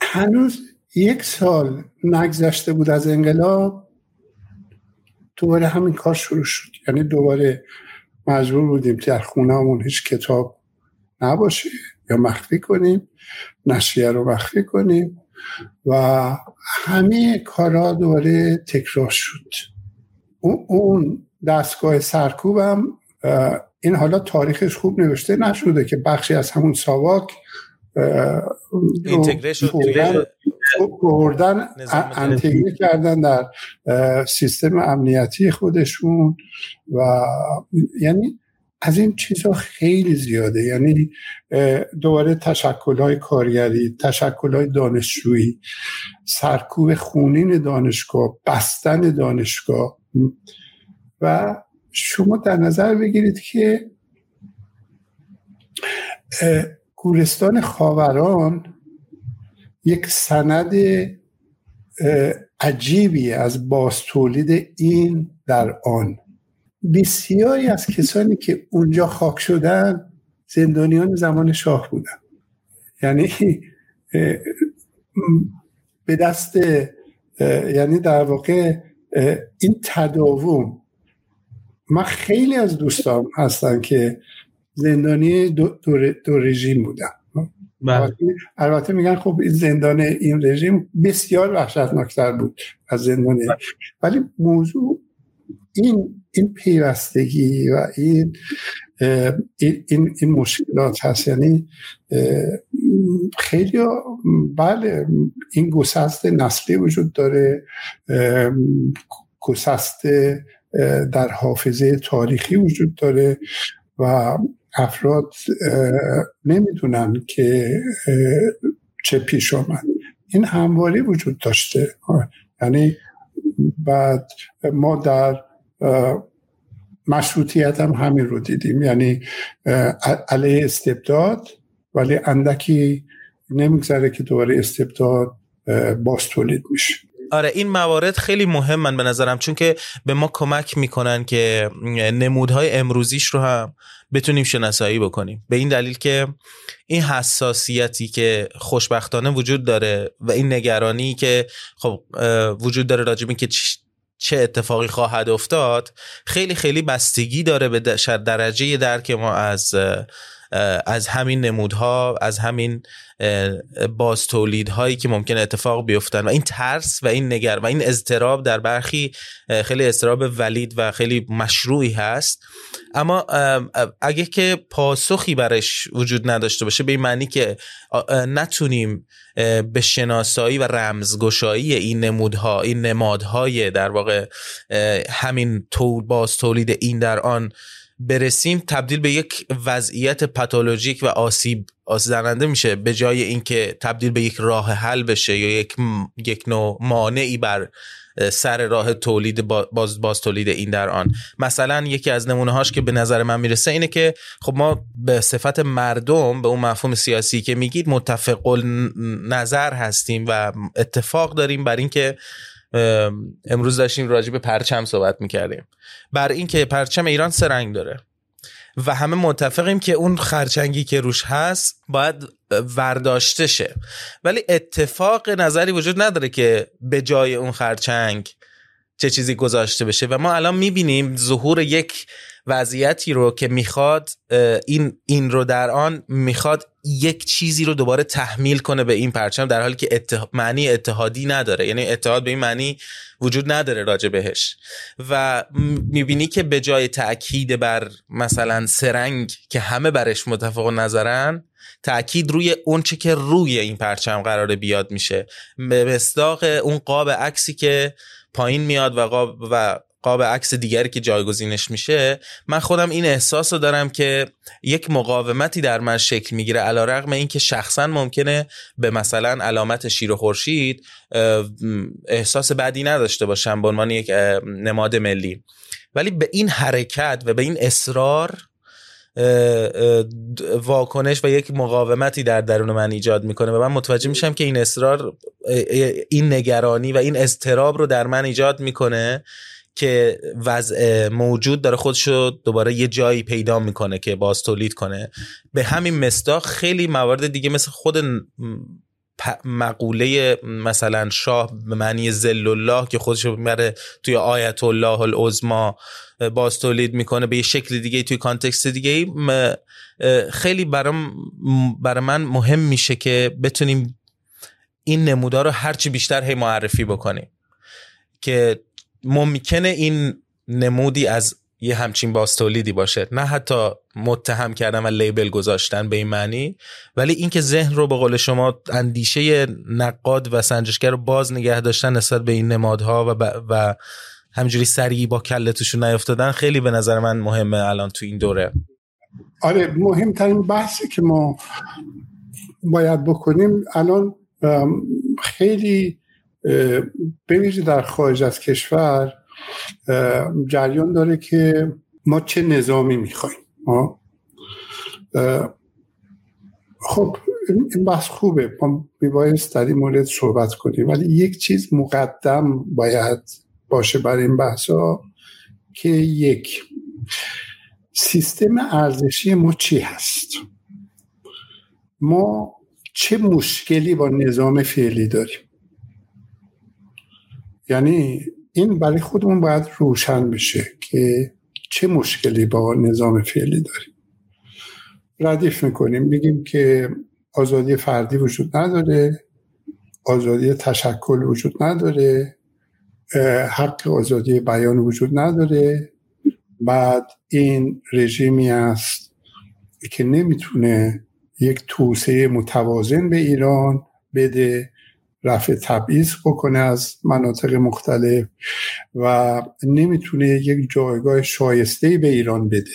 هنوز یک سال نگذشته بود از انقلاب دوباره همین کار شروع شد. یعنی دوباره مجبور بودیم در خونهمون هیچ کتاب نباشه یا مخفی کنیم نشریه رو مخفی کنیم و همه کارا دوباره تکرار شد. اون دستگاه سرکوبم این حالا تاریخش خوب نوشته نشده که بخشی از همون ساواک بردن انتگره کردن در سیستم امنیتی خودشون و یعنی از این چیزها خیلی زیاده. یعنی دوباره تشکل های کارگری تشکل های دانشجویی سرکوب خونین دانشگاه بستن دانشگاه. و شما در نظر بگیرید که گورستان خاوران یک سند عجیبی از باز تولید این در آن. بسیاری از کسانی که اونجا خاک شدن زندانیان زمان شاه بودن. یعنی به دست یعنی در واقع این تداوم. من خیلی از دوستان هستن که زندانی دو, دو, رژیم بودن. البته میگن خب این زندان این رژیم بسیار وحشتناکتر بود از زندان بله. ولی موضوع این این پیوستگی و این این, این مشکلات هست. یعنی خیلی بله این گسست نسلی وجود داره. گسست در حافظه تاریخی وجود داره و افراد نمی‌دونن که چه پیش آمد. این همواری وجود داشته. یعنی بعد ما در مشروطیت هم همین رو دیدیم. یعنی علیه استبداد ولی اندکی نمیگذره که دوباره استبداد باز تولید میشه. آره این موارد خیلی مهمن به نظرم چون که به ما کمک می‌کنن که نمودهای امروزیش رو هم بتونیم شناسایی بکنیم. به این دلیل که این حساسیتی که خوشبختانه وجود داره و این نگرانی که خب وجود داره راجبه که چه اتفاقی خواهد افتاد خیلی خیلی بستگی داره به درجه درک ما از از همین نمودها از همین باز تولیدهایی که ممکن اتفاق بیفتن. و این ترس و این نگر و این اضطراب در برخی خیلی اضطراب ولید و خیلی مشروعی هست. اما اگه که پاسخی برش وجود نداشته باشه به این معنی که نتونیم به شناسایی و رمزگشایی این نمودها این نمادهای در واقع همین باز تولید این در آن برسیم تبدیل به یک وضعیت پاتولوژیک و آسیب آسیب میشه به جای اینکه تبدیل به یک راه حل بشه یا یک یک نوع مانعی بر سر راه تولید باز, باز تولید این در آن. مثلا یکی از نمونه هاش که به نظر من می‌رسه اینه که خب ما به صفت مردم به اون مفهوم سیاسی که میگید متفق نظر هستیم و اتفاق داریم بر اینکه امروز داشتیم راجع به پرچم صحبت می‌کردیم. بر اینکه پرچم ایران سه رنگ داره و همه متفقیم که اون خرچنگی که روش هست باید ورداشته شه. ولی اتفاق نظری وجود نداره که به جای اون خرچنگ چه چیزی گذاشته بشه و ما الان می‌بینیم ظهور یک وضعیتی رو که می‌خواد این این رو در آن می‌خواد یک چیزی رو دوباره تحمیل کنه به این پرچم در حالی که معنی اتحادی نداره. یعنی اتحاد به این معنی وجود نداره راجع بهش. و می‌بینی که به جای تاکید بر مثلا سرنگ که همه برش متفق نظرن تاکید روی اونچه که روی این پرچم قراره بیاد میشه. به مصداق اون قاب عکسی که پایین میاد و قاب و قاب عکس دیگری که جایگزینش میشه من خودم این احساس رو دارم که یک مقاومتی در من شکل می‌گیره علا رقم این که شخصا ممکنه به مثلا علامت شیر و خورشید احساس بدی نداشته باشم به عنوان یک نماد ملی. ولی به این حرکت و به این اصرار واکنش و یک مقاومتی در درون من ایجاد می‌کنه و من متوجه میشم که این اصرار این نگرانی و این اضطراب رو در من ایجاد می‌کنه. که وضع موجود داره خودش رو دوباره یه جایی پیدا می‌کنه که باز تولید کنه. به همین مصداق خیلی موارد دیگه مثل خود مقوله مثلا شاه به معنی زل الله که خودش می‌بره توی آیت الله العظما باز تولید می‌کنه به یه شکل دیگه توی کانتکست دیگه خیلی برام برای من مهم میشه که بتونیم این نمودار رو هرچی بیشتر هی معرفی بکنیم. که ممکنه این نمودی از یه همچین باستولیدی باشه. نه حتی متهم کردن و لیبل گذاشتن به این معنی ولی اینکه ذهن رو به قول شما اندیشه نقاد و سنجشگر رو باز نگه داشتن نسبت به این نمادها و, و همجوری سریعی با کله توشون نیفتادن خیلی به نظر من مهمه الان تو این دوره. آره مهمترین بحثی که ما باید بکنیم الان خیلی بویژه در خارج از کشور جریان داره که ما چه نظامی می‌خوایم خب این بحث خوبه ما میبایست در این مورد صحبت کنیم ولی یک چیز مقدم باید باشه برای این بحث ها که یک سیستم ارزشی ما چی هست؟ ما چه مشکلی با نظام فعلی داریم؟ یعنی این برای خودمون باید روشن بشه که چه مشکلی با نظام فعلی داریم. ردیف می‌کنیم میگیم که آزادی فردی وجود نداره آزادی تشکل وجود نداره حق آزادی بیان وجود نداره. بعد این رژیمی است که نمی‌تونه یک توسعه متوازن به ایران بده رفع تبعیض بکنه از مناطق مختلف و نمی‌تونه یک جایگاه شایسته به ایران بده.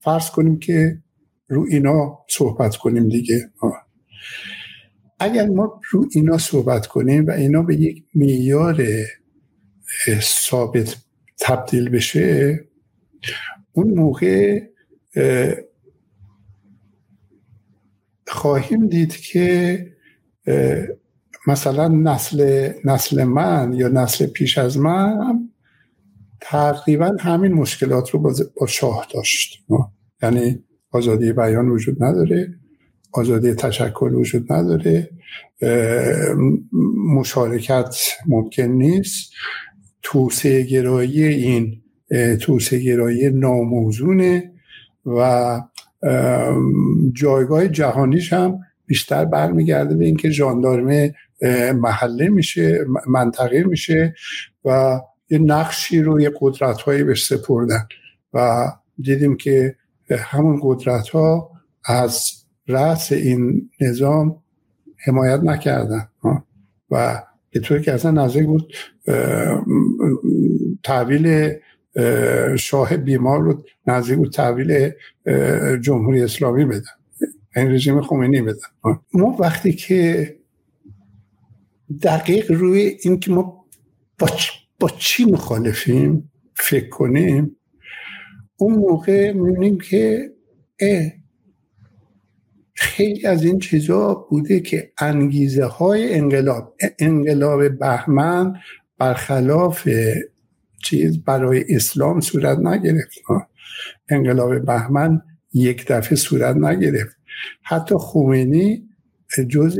فرض کنیم که رو اینا صحبت کنیم دیگه. اگر ما رو اینا صحبت کنیم و اینا به یک میار ثابت تبدیل بشه اون موقع خواهیم دید که مثلا نسل نسل من یا نسل پیش از من تقریبا همین مشکلات رو با شاه داشت. یعنی آزادی بیان وجود نداره آزادی تشکل وجود نداره مشارکت ممکن نیست. توسعه گرایی این توسعه گرایی ناموزونه و جایگاه جهانیش هم بیشتر برمیگرده به اینکه ژاندارمه محله میشه منطقه میشه و یه نقشی رو یه قدرت هایی بهش سپردن و دیدیم که همون قدرت ها از رأس این نظام حمایت نکردن و به طوری که اصلا نزدیک بود تحویل شاه بیمار رو نزدیک بود تحویل جمهوری اسلامی بدن این رژیم خمینی بدن ما وقتی که دقیق روی اینکه ما با, با چی مخالفیم؟ فکر کنیم. اون موقع می‌بینیم که خیلی از این چیزا بوده که انگیزه های انقلاب انقلاب بهمن برخلاف چیز برای اسلام صورت نگرفت. انقلاب بهمن یک دفعه صورت نگرفت. حتی خمینی جز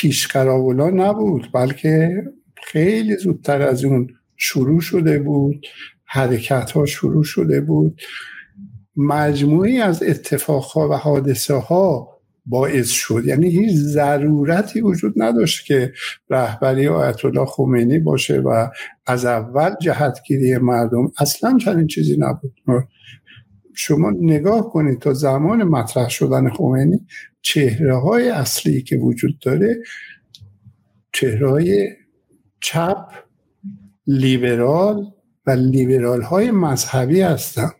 پیشقراولا نبود بلکه خیلی زودتر از اون شروع شده بود حرکت ها شروع شده بود. مجموعی از اتفاقها و حادثه ها باعث شد. یعنی هیچ ضرورتی وجود نداشت که رهبری آیت الله خمینی باشه و از اول جهتگیری مردم. اصلا چنین چیزی نبود. شما نگاه کنید تا زمان مطرح شدن خمینی چهره های اصلی که وجود داره چهره های چپ لیبرال و لیبرال های مذهبی هستن.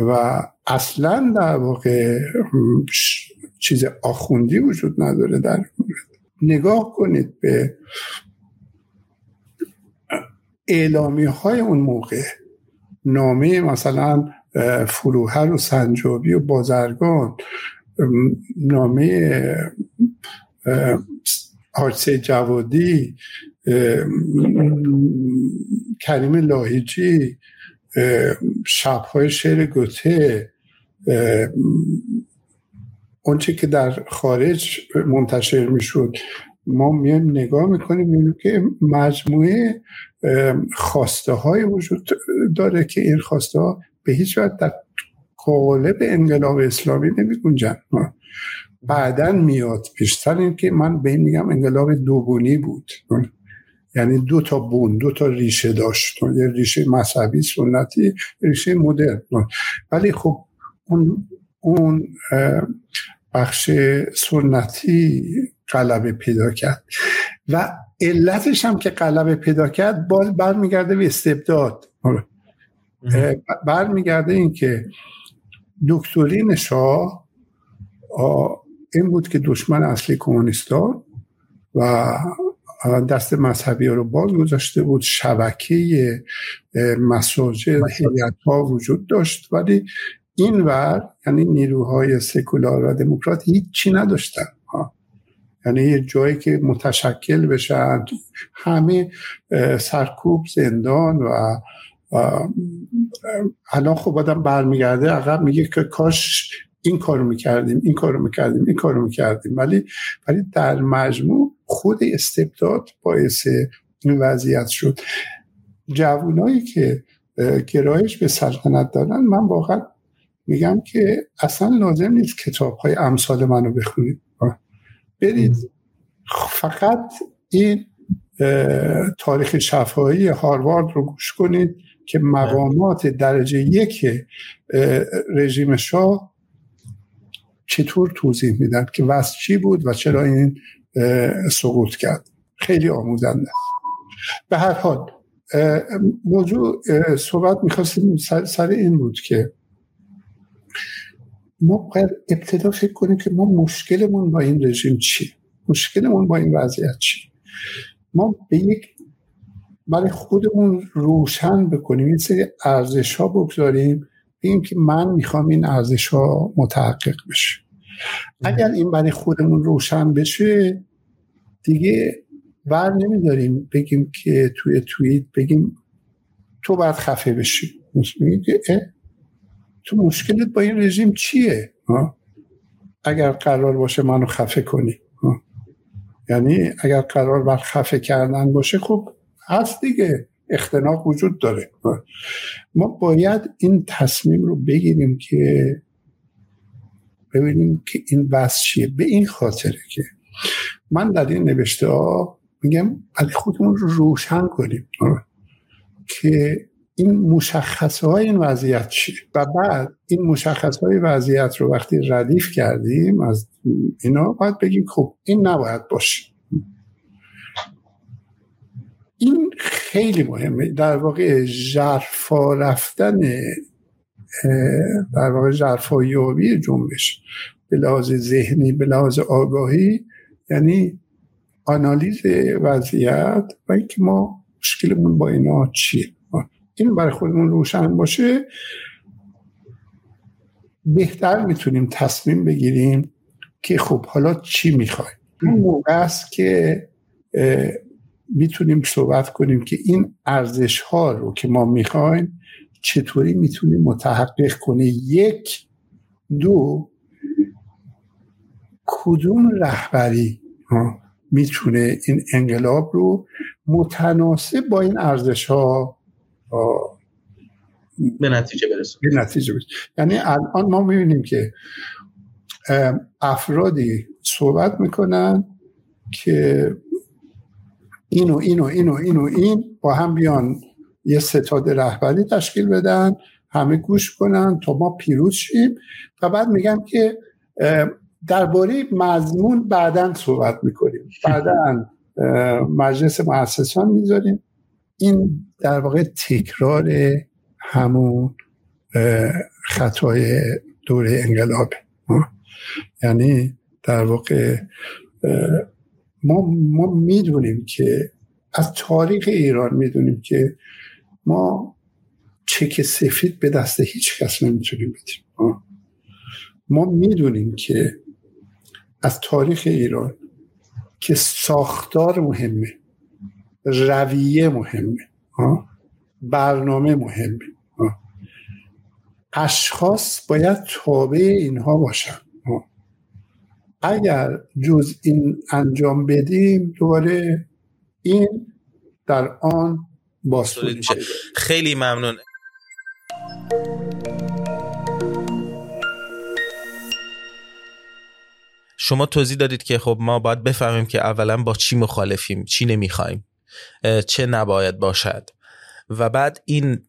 و اصلا در واقع چیز آخوندی وجود نداره در نگاه کنید به اعلامی های اون موقع. نامه مثلا فروهر و سنجابی و بازرگان نامه حادثه جوادی کریم لاهیجی شبهای شعر گوته اونچه که در خارج منتشر می‌شد. ما میایم نگاه می‌کنیم می‌بینیم که مجموعه خواسته های وجود داره که این خواسته ها به هیچ وقت در قالب انقلاب اسلامی نمی گنجن بعدا میاد بیشتر این که من به این میگم انقلاب دوگونی بود. یعنی دو تا بون دو تا ریشه داشت. یه ریشه مذهبی سنتی ریشه مدرن. ولی خب اون اون بخش سنتی غلبه پیدا کرد. و علتش هم که غلبه پیدا کرد باز برمیگرده به استبداد. برمیگرده این که دکترین شاه این بود که دشمن اصلی کمونیستان و دست مذهبی رو باز گذاشته بود. شبکه مساجد هیئت ها وجود داشت. ولی این ور یعنی نیروهای سکولار و دموکرات هیچی نداشتن. یعنی یه جایی که متشکل بشن. همه سرکوب زندان و الان خب آدم برمیگرده عقب میگه که کاش این کارو می‌کردیم این کارو می‌کردیم این کارو می‌کردیم. ولی ولی در مجموع خود استبداد باعث این وضعیت شد. جوانایی که گرایش به سلطنت دارن من واقعا میگم که اصلا لازم نیست کتاب های امثال منو بخونید. برید. فقط این تاریخ شفاهی هاروارد رو گوش کنید که مقامات درجه یک رژیم شاه چطور توضیح میدن که وضع چی بود و چرا این سقوط کرد. خیلی آموزنده به هر حال موضوع صحبت می‌خواستیم سر این بود که ما باید ابتدا فکر کنیم که ما مشکلمون با این رژیم چی مشکلمون با این وضعیت چی ما به یک برای خودمون روشن بکنیم این سری ارزش ها بگذاریم بگیم که من می‌خوام این ارزش ها متحقق بشه. اگر این برای خودمون روشن بشه دیگه بر نمیداریم بگیم که توی توییت بگیم تو باید خفه بشی. تو مشکلت با این رژیم چیه؟ اگر قرار باشه منو خفه کنی. یعنی اگر قرار بر خفه کردن باشه خب هست دیگه. اختناق وجود داره. ما باید این تصمیم رو بگیریم که ببینیم که این بس چیه. به این خاطره که من در این نوشته ها میگم ولی خودمون رو روشن کنیم. که این مشخصه های این وضعیت چی؟ و بعد این مشخص های وضعیت رو وقتی ردیف کردیم از اینا باید بگیم خب این نباید باشه. این خیلی مهمه. در واقع جرفا رفتن در واقع جرفا یابی جنبش به لحاظ ذهنی به لحاظ آگاهی یعنی آنالیز وضعیت و اینکه ما مشکلمون با اینا چیه. این برای خودمون روشن باشه بهتر می‌تونیم تصمیم بگیریم که خب حالا چی می‌خوایم. این موقع است که می‌تونیم صحبت کنیم که این ارزش ها رو که ما می‌خوایم چطوری می‌تونیم متحقق کنه یک دو کدوم رهبری می‌تونه این انقلاب رو متناسب با این ارزش ها به نتیجه برسون به نتیجه برسون یعنی الان ما می‌بینیم که افرادی صحبت می‌کنن که اینو اینو اینو اینو این با هم بیان یه ستاد رهبری تشکیل بدن همه گوش کنن تا ما پیروز شیم. و بعد میگم که درباره مضمون بعدا صحبت می‌کنیم. بعدا مجلس مؤسسان می‌ذاریم. این در واقع تکرار همون خطای دوره انقلاب. یعنی در واقع ما, ما می‌دونیم که از تاریخ ایران می‌دونیم که ما چک سفید به دست هیچ کس نمی‌تونیم بدیم. ما می‌دونیم که از تاریخ ایران که ساختار مهمه. رویه مهمه. برنامه مهمه. اشخاص باید تابع اینها باشن. اگر جز این انجام بدیم دوباره این در آن باسود میشه. خیلی ممنون. شما توضیح دادید که خب ما باید بفهمیم که اولا با چی مخالفیم چی نمی‌خوایم. چه نباید باشد. و بعد این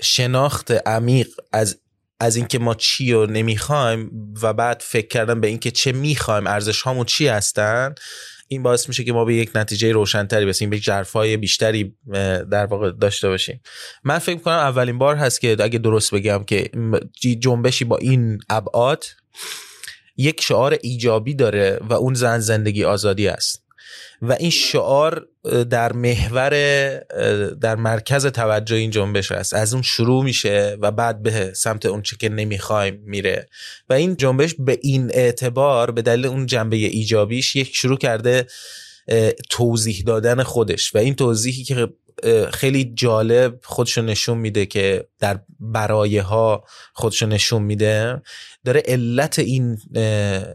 شناخت عمیق از از اینکه ما چی رو نمی‌خوایم و بعد فکر کردن به اینکه چه می‌خوایم ارزش هامون چی هستن این باعث میشه که ما به یک نتیجه روشنتری برسیم به جرفای بیشتری در واقع داشته باشیم. من فکر کنم اولین بار هست که اگه درست بگم که جنبشی با این ابعاد یک شعار ایجابی داره و اون زن زندگی آزادی است. و این شعار در محور در مرکز توجه این جنبش است از اون شروع میشه و بعد به سمت اون چه که نمی‌خوایم میره. و این جنبش به این اعتبار به دلیل اون جنبه ایجابیش یک شروع کرده توضیح دادن خودش. و این توضیحی که خیلی جالب خودشو نشون میده که در برایه ها خودشو نشون میده. داره علت این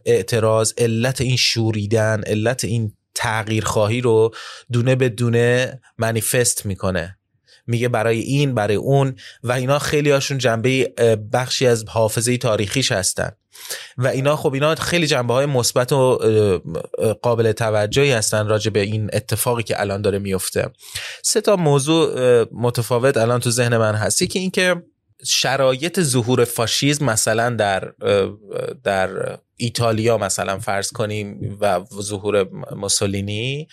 اعتراض علت این شوریدن علت این تغییر خواهی رو دونه به دونه منیفست می‌کنه. میگه برای این برای اون و اینا خیلی هاشون جنبه بخشی از حافظه تاریخیش هستن. و اینا خب اینا خیلی جنبه های مثبت و قابل توجهی هستن راجع به این اتفاقی که الان داره میفته سه تا موضوع متفاوت الان تو ذهن من هست. که اینکه شرایط ظهور فاشیزم مثلا در در ایتالیا مثلا فرض کنیم و ظهور موسولینی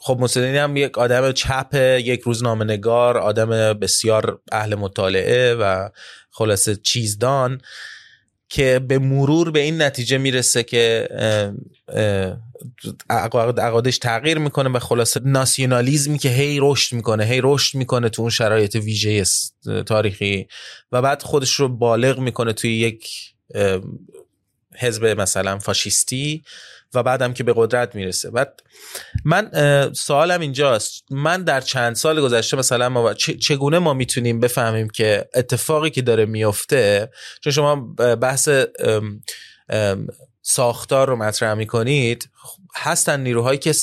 خب موسولینی هم یک آدم چپ یک روزنامه نگار آدم بسیار اهل مطالعه و خلاصه چیزدان که به مرور به این نتیجه می‌رسه که عقادش تغییر می‌کنه و خلاصه ناسیونالیزمی که هی رشد می‌کنه هی رشد می‌کنه تو اون شرایط ویژه تاریخی و بعد خودش رو بالغ می‌کنه توی یک حزب مثلا فاشیستی و بعدم که به قدرت می‌رسه. بعد من سوالم اینجاست. من در چند سال گذشته مثلا ما چگونه ما می‌تونیم بفهمیم که اتفاقی که داره میفته؟ چون شما بحث ساختار رو مطرح می‌کنید هستن نیروهایی که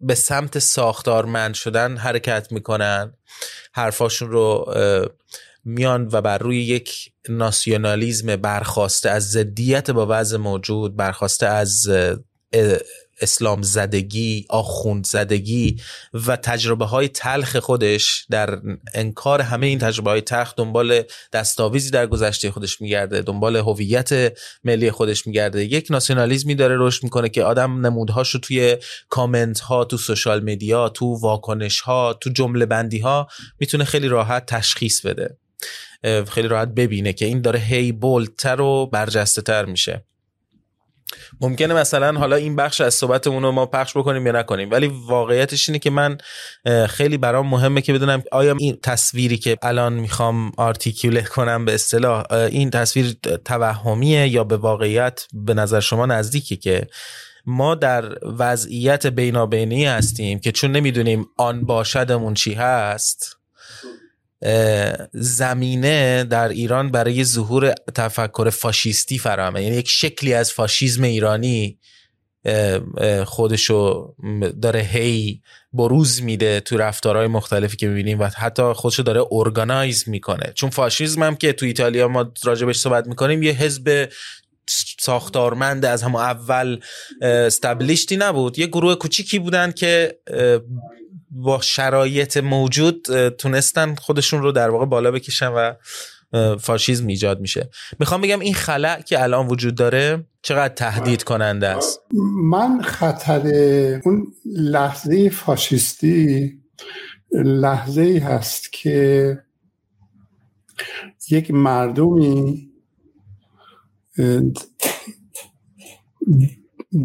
به سمت ساختارمند شدن حرکت می‌کنن. حرفاشون رو میان و بر روی یک ناسیونالیزم برخواسته از ضدیت با وضع موجود برخواسته از اسلام زدگی آخوند زدگی و تجربه های تلخ خودش در انکار همه این تجربه های تلخ دنبال دستاویزی در گذشته خودش میگرده دنبال هویت ملی خودش میگرده. یک ناسیونالیزمی داره رشد می‌کنه که آدم نمودهاش رو توی کامنت ها تو سوشال میدیا تو واکنش ها تو جمله بندی ها می‌تونه خیلی راحت تشخیص بده. خیلی راحت ببینه که این داره هی بولتر و برجسته تر میشه. ممکنه مثلا حالا این بخش از صحبتمون رو ما پخش بکنیم یا نکنیم ولی واقعیتش اینه که من خیلی برام مهمه که بدونم آیا این تصویری که الان می‌خوام آرتیکیوله کنم به اصطلاح این تصویر توهمیه یا به واقعیت به نظر شما نزدیکه که ما در وضعیت بینابینی هستیم که چون نمی‌دونیم آن باشدمون چی هست زمینه در ایران برای ظهور تفکر فاشیستی فراهمه. یعنی یک شکلی از فاشیزم ایرانی خودشو داره هی بروز میده تو رفتارهای مختلفی که می‌بینیم و حتی خودشو داره ارگانایز می‌کنه. چون فاشیزم هم که تو ایتالیا ما راجبش صحبت می‌کنیم یه حزب ساختارمند از همون اول استبلیشتی نبود. یه گروه کوچیکی بودن که با شرایط موجود تونستن خودشون رو در واقع بالا بکشن و فاشیزم ایجاد میشه. می‌خوام بگم این خلع که الان وجود داره چقدر تهدید کننده است؟ من خطر اون لحظه فاشیستی لحظه ای هست که یک مردمی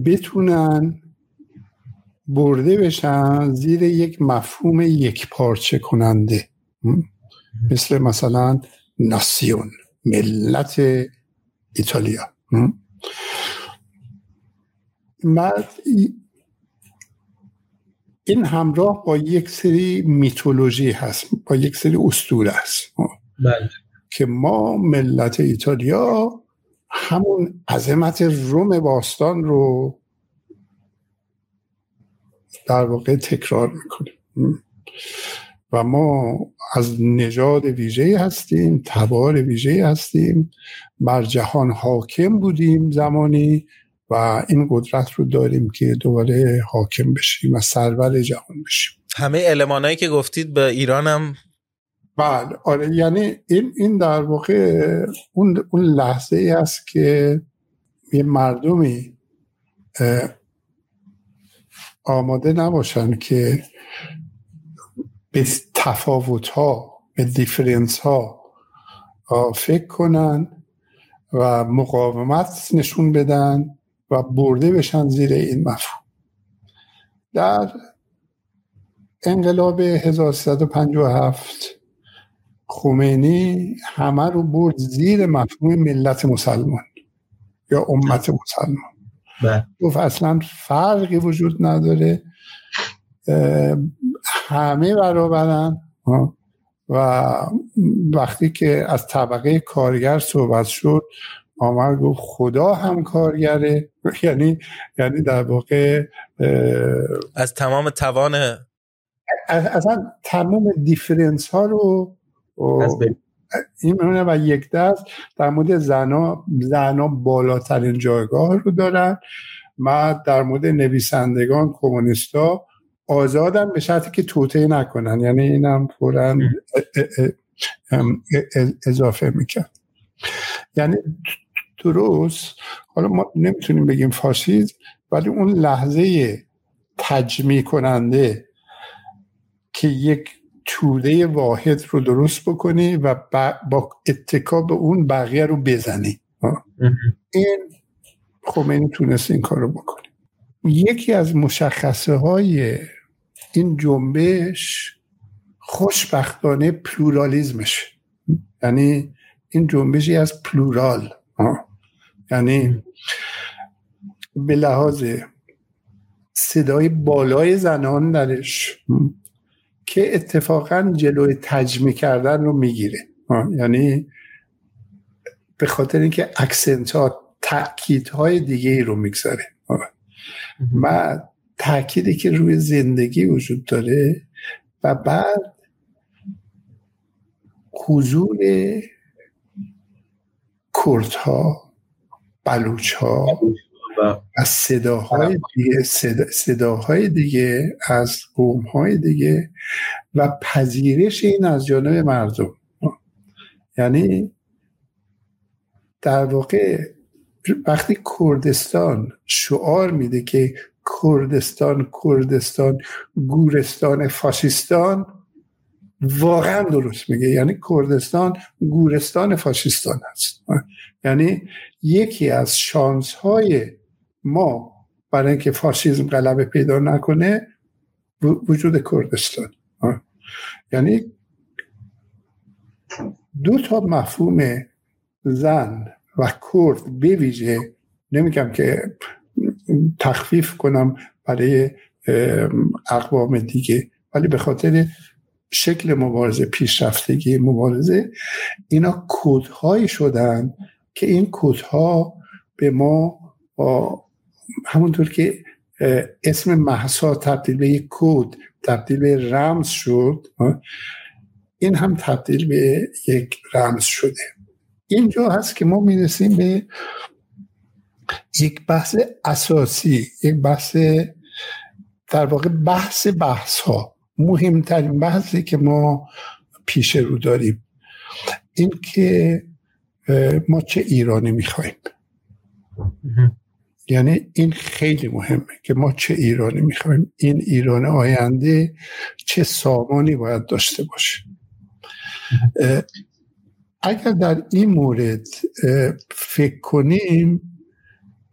بتونن برده بشن زیر یک مفهوم یک پارچه کننده. مثل مثلا ناسیون ملت ایتالیا. این همراه با یک سری میتولوژی هست با یک سری اسطوره است بله. که ما ملت ایتالیا همون عظمت روم باستان رو در واقع تکرار می‌کنیم. و ما از نژاد ویژه هستیم تبار ویژه هستیم بر جهان حاکم بودیم زمانی و این قدرت رو داریم که دوباره حاکم بشیم و سرور جهان بشیم. همه المانایی که گفتید به ایران هم بله آره یعنی این این در واقع اون اون لحظه ای است که یه مردمی آماده نباشن که به تفاوت ها به دیفرنس ها فکر کنن و مقاومت نشون بدن و برده بشن زیر این مفهوم در انقلاب 1357 خمینی همه رو برد زیر مفهوم ملت مسلمان یا امت مسلمان. گفت اصلا فرقی وجود نداره. همه برابرن. و وقتی که از طبقه کارگر صحبت شد آمد گفت خدا هم کارگره یعنی یعنی در واقع از تمام توان اصلا تمام دیفرنس ها رو این میمونه و یک دست در مورد زنا زنا بالاترین جایگاه رو دارن و در مورد نویسندگان کمونیستا آزادن به شرطی که توطعه نکنن. یعنی اینم فورا اضافه می‌کرد. یعنی درست حالا ما نمی‌تونیم بگیم فاشیزم ولی اون لحظه تجمیع کننده که یک توده واحد رو درست بکنی و با اتکا به اون بقیه رو بزنی. این خمینی تونست این کار رو بکنه. یکی از مشخصه های این جنبش خوشبختانه پلورالیزمشه. یعنی این جنبشیست plural. یعنی به لحاظ صدای بالای زنان درش. که اتفاقا جلوی تجمی کردن رو می‌گیره. یعنی به خاطر اینکه اکسنت ها تاکید های دیگه ای رو می‌گذاره. و تاکیدی که روی زندگی وجود داره و بعد حضور کردها بلوچ ها از صداهای دیگه صداهای دیگه از قوم دیگه و پذیرش این از جانب مردم. یعنی در واقع وقتی کردستان شعار میده که کردستان کردستان گورستان فاشیستان واقعا درست میگه. یعنی کردستان گورستان فاشیستان هست. یعنی یکی از شانس های ما برای اینکه فاشیزم غلبه پیدا نکنه وجود کردستان. یعنی دو تا مفهوم زن و کرد بویژه نمیگم که تخفیف کنم برای اقوام دیگه ولی به خاطر شکل مبارزه پیشرفتگی مبارزه اینا کودهایی شدن که این کودها به ما همونطور که اسم محسا تبدیل به یک کود تبدیل به رمز شد این هم تبدیل به یک رمز شده. اینجا هست که ما می‌رسیم به یک بحث اساسی یک بحث در واقع بحث بحث ها مهمترین بحثی که ما پیش رو داریم. این که ما چه ایرانی می‌خوایم؟ یعنی این خیلی مهمه که ما چه ایرانی می‌خوایم این ایران آینده چه سامانی باید داشته باشه. اگر در این مورد فکر کنیم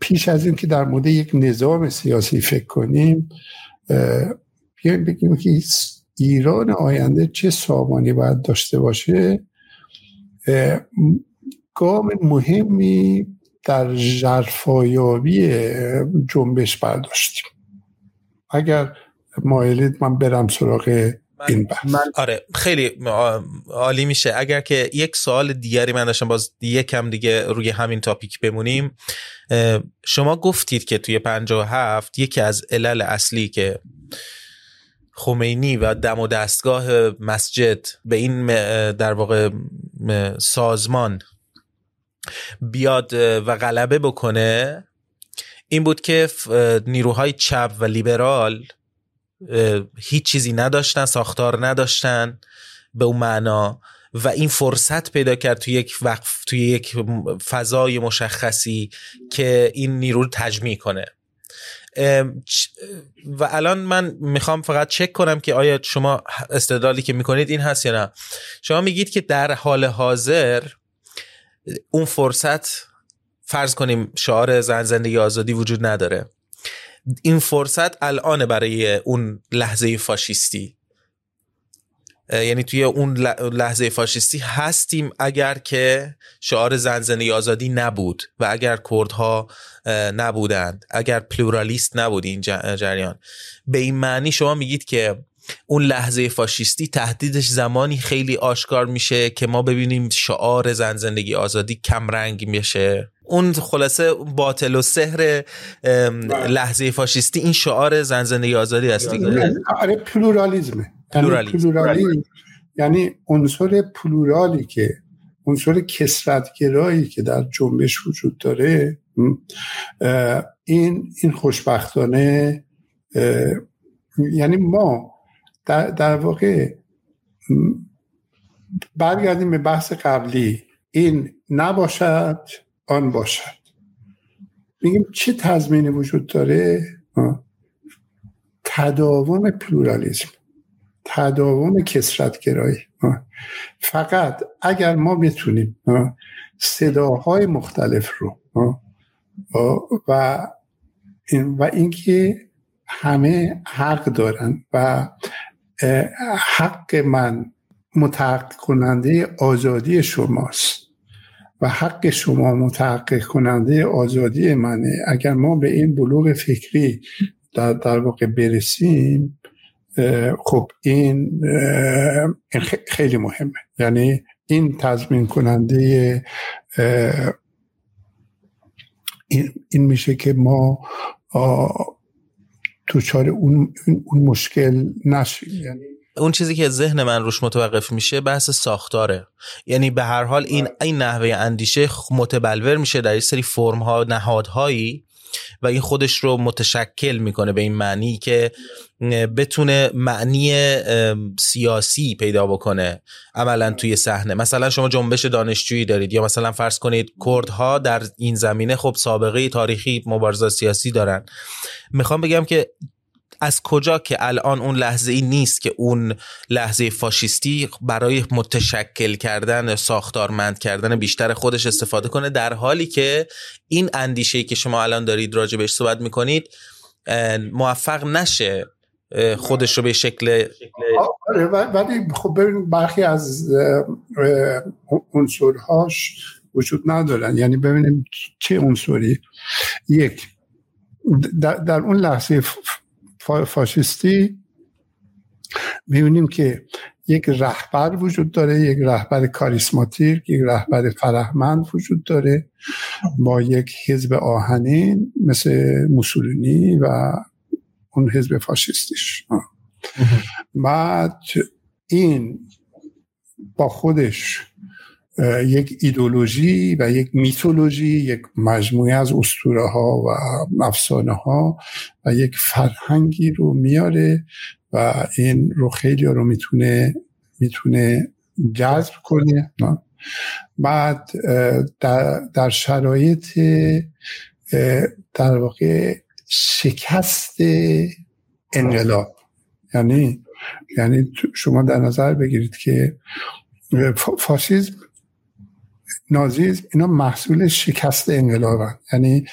پیش از این که در مورد یک نظام سیاسی فکر کنیم بیایم بگیم که ایران آینده چه سامانی باید داشته باشه. گام مهمی در جرفایابی جنبش برداشتیم. اگر مایلید من برم سراغ این بحث. من آره خیلی عالی میشه. اگر که یک سوال دیگری من داشتم باز یکم دیگه روی همین تاپیک بمونیم. شما گفتید که توی 57 یکی از علل اصلی که خمینی و دم و دستگاه مسجد به این در واقع سازمان بیاد و غلبه بکنه این بود که نیروهای چپ و لیبرال هیچ چیزی نداشتن ساختار نداشتن به اون معنا و این فرصت پیدا کرد توی یک وقف توی یک فضای مشخصی که این نیرو رو تجمیع کنه. و الان من می‌خوام فقط چک کنم که آیا شما استدلالی که می‌کنید این هست یا نه. شما میگید که در حال حاضر اون فرصت فرض کنیم شعار زن زندگی آزادی وجود نداره. این فرصت الان برای اون لحظه فاشیستی. یعنی توی اون لحظه فاشیستی هستیم اگر که شعار زن زندگی آزادی نبود و اگر کردها نبودند. اگر پلورالیست نبود این جریان. به این معنی شما میگید که اون لحظه فاشیستی تهدیدش زمانی خیلی آشکار میشه که ما ببینیم شعار زن زندگی آزادی کم رنگ میشه. اون خلاصه باطل و سحر لحظه فاشیستی این شعار زن زندگی آزادی هست دیگه. آره پلورالیزمه. یعنی پلورالی یعنی عنصر پلورالی که عنصر کسرتگرایی که در جنبش وجود داره این این خوشبختانه یعنی ما در, در واقع برگردیم به بحث قبلی. این نباشد آن باشد. میگیم چه تضمینی وجود داره؟ تداوم پلورالیزم تداوم کسرتگرایی. فقط اگر ما بتونیم صداهای مختلف رو و و اینکه همه حق دارن و حق من متحقق کننده آزادی شماست و حق شما متحقق کننده آزادی منه. اگر ما به این بلوغ فکری در, در واقع برسیم خب این خیلی مهمه. یعنی این تضمین کننده این میشه که ما توچار اون, اون مشکل نشیم. یعنی اون چیزی که ذهن من روش متوقف میشه بحث ساختاره. یعنی به هر حال این این نحوه اندیشه متبلور میشه در این سری فرم ها نهادهایی و این خودش رو متشکل می‌کنه به این معنی که بتونه معنی سیاسی پیدا بکنه عملا توی صحنه. مثلا شما جنبش دانشجویی دارید یا مثلا فرض کنید کردها در این زمینه خب سابقه تاریخی مبارزه سیاسی دارن. می‌خوام بگم که از کجا که الان اون لحظه ای نیست که اون لحظه فاشیستی برای متشکل کردن ساختارمند کردن بیشتر خودش استفاده کنه در حالی که این اندیشه که شما الان دارید راجع بهش صحبت می‌کنید موفق نشه خودش رو به شکل آره ولی خب ببینید برخی از عنصرهاش وجود ندارن. یعنی ببینیم چه عنصری. یک در, در اون لحظه فاشیستی می‌بینیم که یک رهبر وجود داره یک رهبر کاریسماتیک یک رهبر فرهمند وجود داره با یک حزب آهنین مثل موسولینی و اون حزب فاشیستیش. بعد این با خودش یک ایدولوژی و یک میتولوژی یک مجموعه از اسطوره ها و افسانه ها و یک فرهنگی رو میاره و این رو خیلی رو می‌تونه می‌تونه جذب کنه. بعد در, در شرایط در واقع شکست انقلاب. یعنی یعنی شما در نظر بگیرید که فاشیزم نازیزم اینا محصول شکست انقلاب یعنی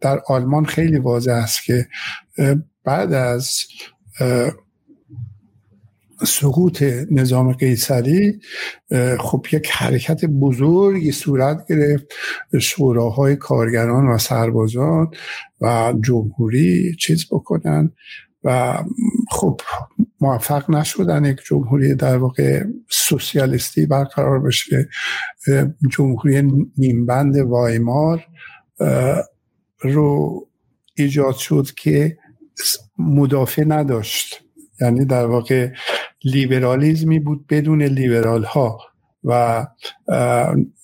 در آلمان خیلی واضح است که بعد از سقوط نظام قیصری خب یک حرکت بزرگی صورت گرفت. شوراهای کارگران و سربازان و جمهوری چیز بکنن و خب موفق نشدن یک جمهوری در واقع سوسیالیستی برقرار بشه. جمهوری نیمبند وایمار رو ایجاد شد که مدافع نداشت. یعنی در واقع لیبرالیزمی بود بدون لیبرال ها و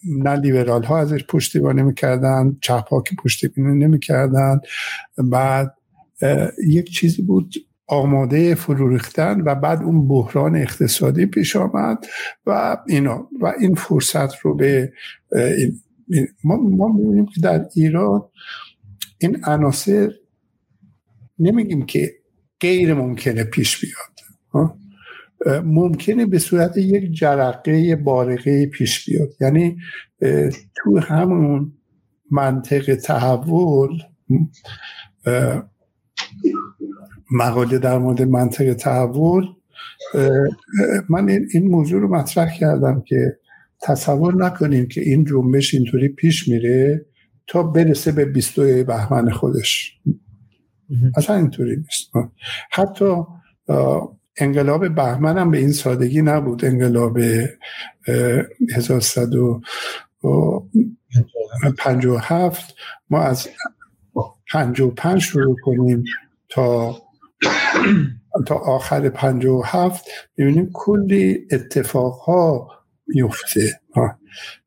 نه لیبرال ها ازش پشتیبانی نمی‌کردن چپ ها که پشتیبانی نمی‌کردن بعد یک چیزی بود آماده فرو ریختن و بعد اون بحران اقتصادی پیش آمد و اینا و این فرصت رو به ما, ما می‌بینیم که در ایران این عناصر نمیگیم که غیر ممکنه پیش بیاد ممکنه به صورت یک جرقه بارقه پیش بیاد. یعنی تو همون منطق تحول مقاله در مورد منطق تحول من این موضوع رو مطرح کردم که تصور نکنیم که این جنبش اینطوری پیش میره تا برسه به 22 بهمن خودش. اصلا اینطوری نیست. حتی انقلاب بهمن هم به این سادگی نبود. انقلاب 1157 ما از 55 شروع کنیم تا تا آخر 57 می‌بینیم کلی اتفاق ها میفته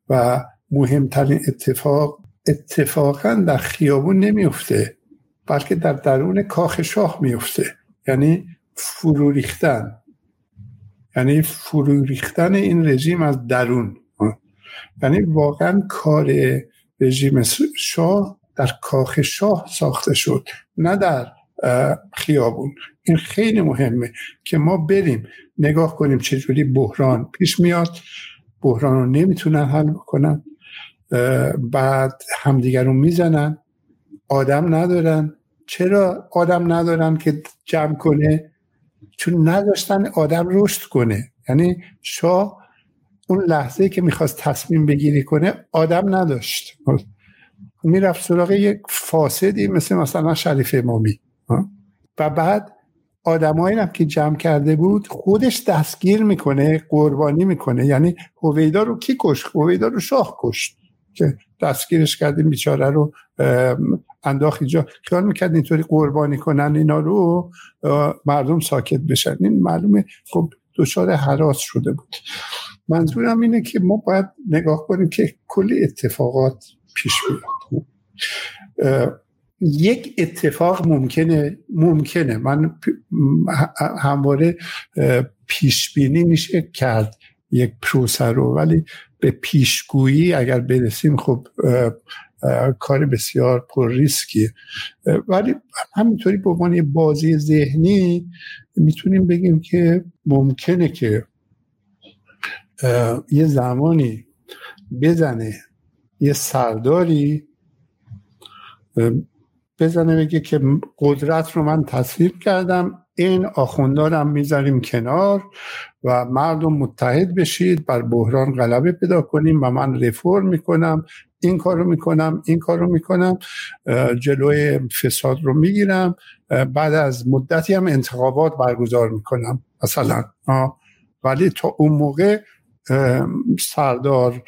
و مهمترین اتفاق اتفاقا در خیابون نمیفته بلکه در درون کاخ شاه میفته یعنی فرو ریختن. یعنی فرو ریختن این رژیم از درون. یعنی واقعا کار رژیم شاه در کاخ شاه ساخته شد. نه در خیابون. این خیلی مهمه که ما بریم نگاه کنیم چجوری بحران پیش میاد. بحران رو نمی‌تونن حل کنن بعد همدیگر رو می‌زنن. آدم ندارن. چرا آدم ندارن که جمع کنه؟ چون نداشتن آدم رشد کنه. یعنی شاه اون لحظه که می‌خواست تصمیم بگیری کنه آدم نداشت. می‌رفت سراغ یک فاسدی مثل مثلا شریف امامی. و بعد آدمایی هم که جمع کرده بود خودش دستگیر می‌کنه قربانی می‌کنه. یعنی هویدا رو کی کشت؟ هویدا رو شاه کشت که دستگیرش کردیم بیچاره رو انداخت اینجا. خیال می‌کرد اینطوری قربانی کنن اینا رو مردم ساکت بشن. این معلومه خب دچار حراس شده بود. منظورم اینه که ما باید نگاه کنیم که کلی اتفاقات پیش بیاد یک اتفاق ممکنه ممکنه. من همواره پیش بینی میشه کرد یک پروسه رو. ولی به پیشگویی اگر برسیم خب کار بسیار پر ریسکی ولی همینطوری به عنوان بازی ذهنی می‌تونیم بگیم که ممکنه که یه زمانی بزنه یه سرداری بزنه بگه که قدرت رو من تصویب کردم. این آخوندارم می‌ذاریم کنار و مردم متحد بشید بر بحران غلبه پیدا کنیم و من رفرم می‌کنم. این کار رو می‌کنم این کار رو می‌کنم جلوی فساد رو می‌گیرم. بعد از مدتی هم انتخابات برگزار می‌کنم مثلا. ولی تا اون موقع سردار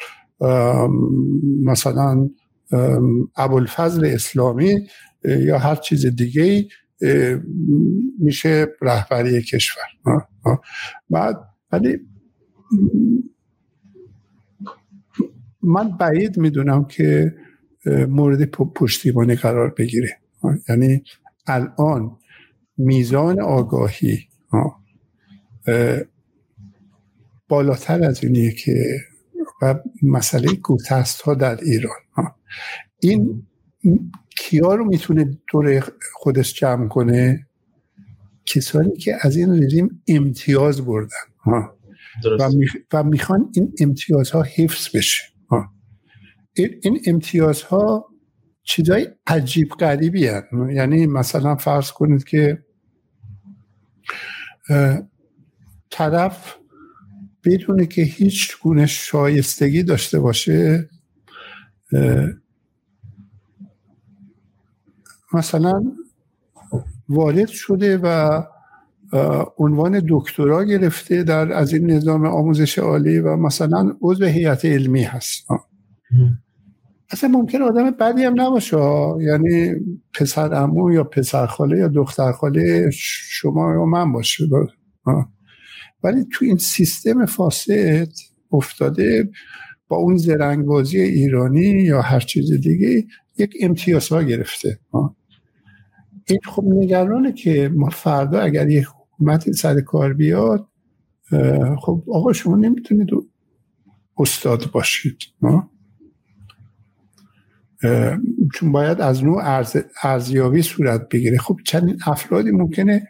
مثلا ابوالفضل اسلامی یا هر چیز دیگه میشه رهبری کشور. بعد ولی من بعید می‌دونم که مورد پشتیبانی قرار بگیره. یعنی الان میزان آگاهی بالاتر از اینیه که و مسئله گوتست ها در ایران. این کیا رو می‌تونه دور خودش جمع کنه؟ کسانی که از این رژیم امتیاز بردن و, می‌خوان این امتیازها حفظ بشه این امتیازها چیزای عجیب غریبی هست یعنی مثلا فرض کنید که طرف بدونه که هیچ گونه شایستگی داشته باشه مثلا وارد شده و عنوان دکترا گرفته در از این نظام آموزش عالی و مثلا عضو هیئت علمی هست. اصلا ممکن آدم بدی هم نباشه. یعنی پسر امو یا پسر خاله یا دختر خاله شما یا من باشه. ولی تو این سیستم فاسد افتاده با اون زرنگبازی ایرانی یا هر چیز دیگه یک امتیازها گرفته. این خب نگرانه که ما فردا اگر یک حکومت سر کار بیاد خب آقا شما نمی‌تونید استاد باشید چون باید از نوع ارزیابی صورت بگیره. خب چندین افرادی ممکنه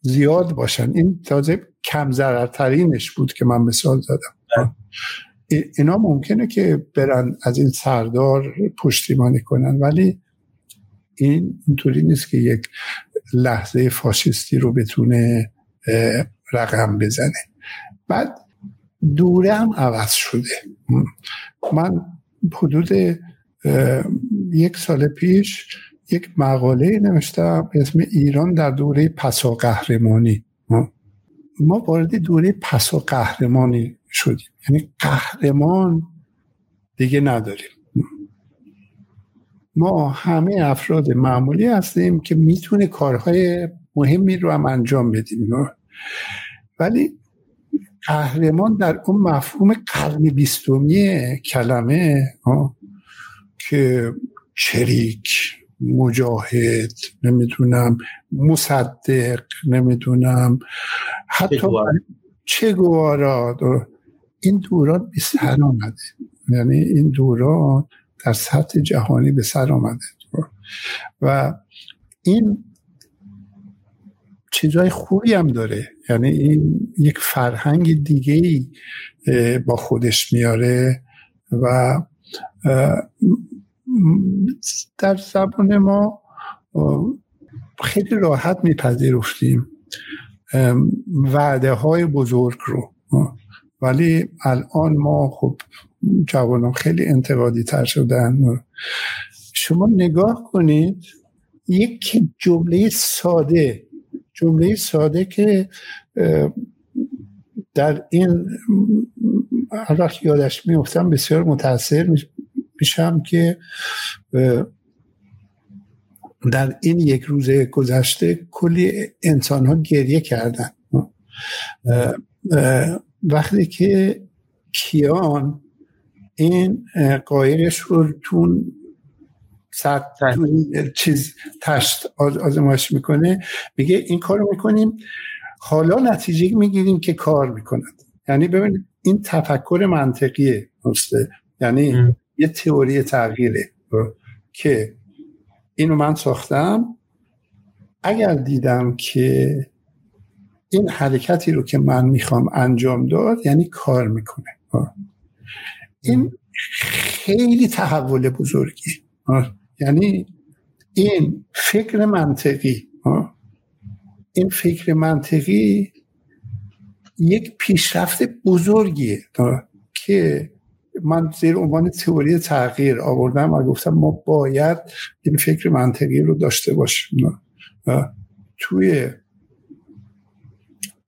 زیاد باشن. این تازه کم ضررترینش بود که من مثال زدم. اینا ممکنه که برن از این سردار پشتیبانی کنن ولی این اینطوری نیست که یک لحظه فاشisتی رو بتونه رقم بزنه. بعد دوره هم عوض شده. من حدود یک سال پیش یک مقاله نوشتم اسم ایران در دوره پسا قهرمانی. ما وارد دوره پسا قهرمانی شدیم. یعنی قهرمان دیگه نداریم. ما همه افراد معمولی هستیم که می‌تونه کارهای مهمی رو هم انجام بدیم ولی قهرمان در اون مفهوم قرن بیستمی کلمه که چریک مجاهد نمی‌دونم مصدق نمی‌دونم حتی چه گوارا این دوران به سر آمده. یعنی این دوران در سطح جهانی به سر آمده. و این چیزهای خوبی هم داره. یعنی این یک فرهنگ دیگه ای با خودش میاره و در زبان ما خیلی راحت میپذیرفتیم وعده های بزرگ رو. ولی الان ما خب جوانان خیلی انتقادی تر شدن. شما نگاه کنید یک جمله ساده جمله ساده که در این الان یادش میفتم بسیار متاثر میشم که در این یک روز گذشته کلی انسان ها گریه کردن. وقتی که کیان این قایقش رو تون سر چیز تشت آزمایش می‌کنه. میگه این کار رو می‌کنیم. حالا نتیجه می‌گیریم که کار می‌کند. یعنی ببینید این تفکر منطقیه یعنی یه تئوری تغییره که اینو من ساختم. اگر دیدم که این حرکتی رو که من می‌خوام انجام داد یعنی کار می‌کنه. این خیلی تحول بزرگی. یعنی این فکر منطقی این فکر منطقی یک پیشرفت بزرگیه که من زیر عنوان تئوری تغییر آوردم و گفتم ما باید این فکر منطقی رو داشته باشیم توی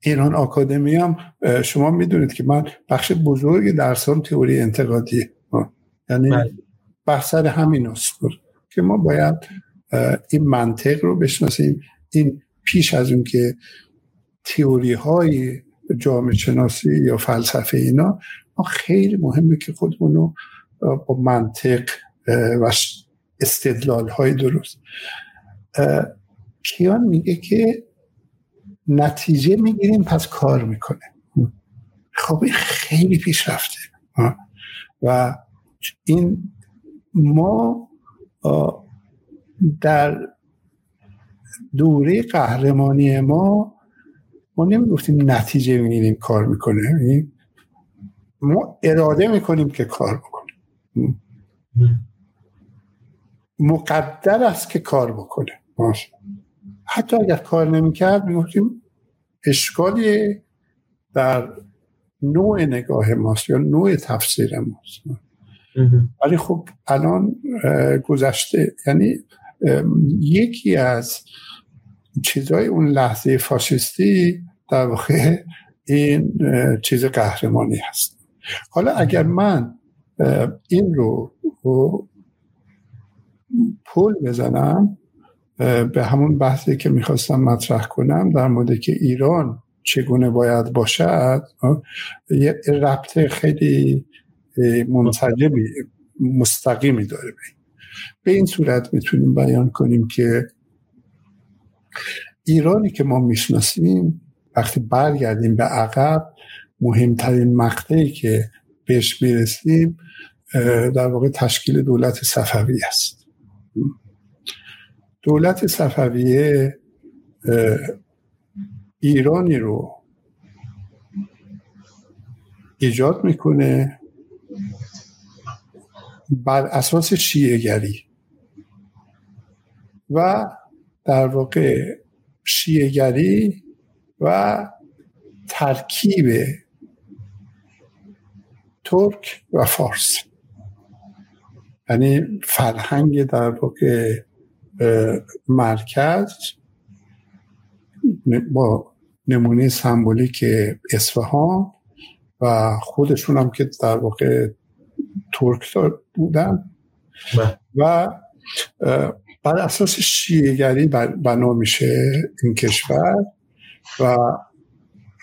ایران آکادمی هم شما می‌دونید که من بخش بزرگ درسام تئوری انتقادی یعنی بله. بحث همین است که ما باید این منطق رو بشناسیم. این پیش از اون که تئوری های جامعه شناسی یا فلسفه اینا ما خیلی مهمه که خودمون رو با منطق و استدلال های درست کیان میگه که نتیجه می‌گیریم پس کار می‌کنه خب این خیلی پیشرفته. و این ما در دوره قهرمانی ما ما نمی‌گفتیم نتیجه می‌گیریم کار می‌کنه یعنی ما اراده می‌کنیم که کار بکنیم. مقدر است که کار بکنه باشه. حتی اگر کار نمی‌کرد می‌گفتیم اشکالی در نوع نگاه ماست یا نوع تفسیر ماست. ولی خب الان گذشته یعنی یکی از چیزهای اون لحظه فاشیستی در واقع این چیز قهرمانی هست. حالا اگر من این رو پول بزنم به همون بحثی که می‌خواستم مطرح کنم در مورد که ایران چگونه باید باشد یه ربط خیلی منسجمی مستقیمی داره. به این صورت می‌تونیم بیان کنیم که ایرانی که ما می‌شناسیم وقتی برگردیم به عقب مهمترین مقطعی که بهش می‌رسیم در واقع تشکیل دولت صفوی است. دولت صفویه ایرانی رو ایجاد می‌کنه بر اساس شیعگری و در واقع شیعگری و ترکیب ترک و فارس. یعنی فرهنگ در واقع مرکز با نمونه سمبولیک اصفهان و خودشون هم که در واقع ترک بودن بله. و بر اساس شیعگری بنا میشه این کشور و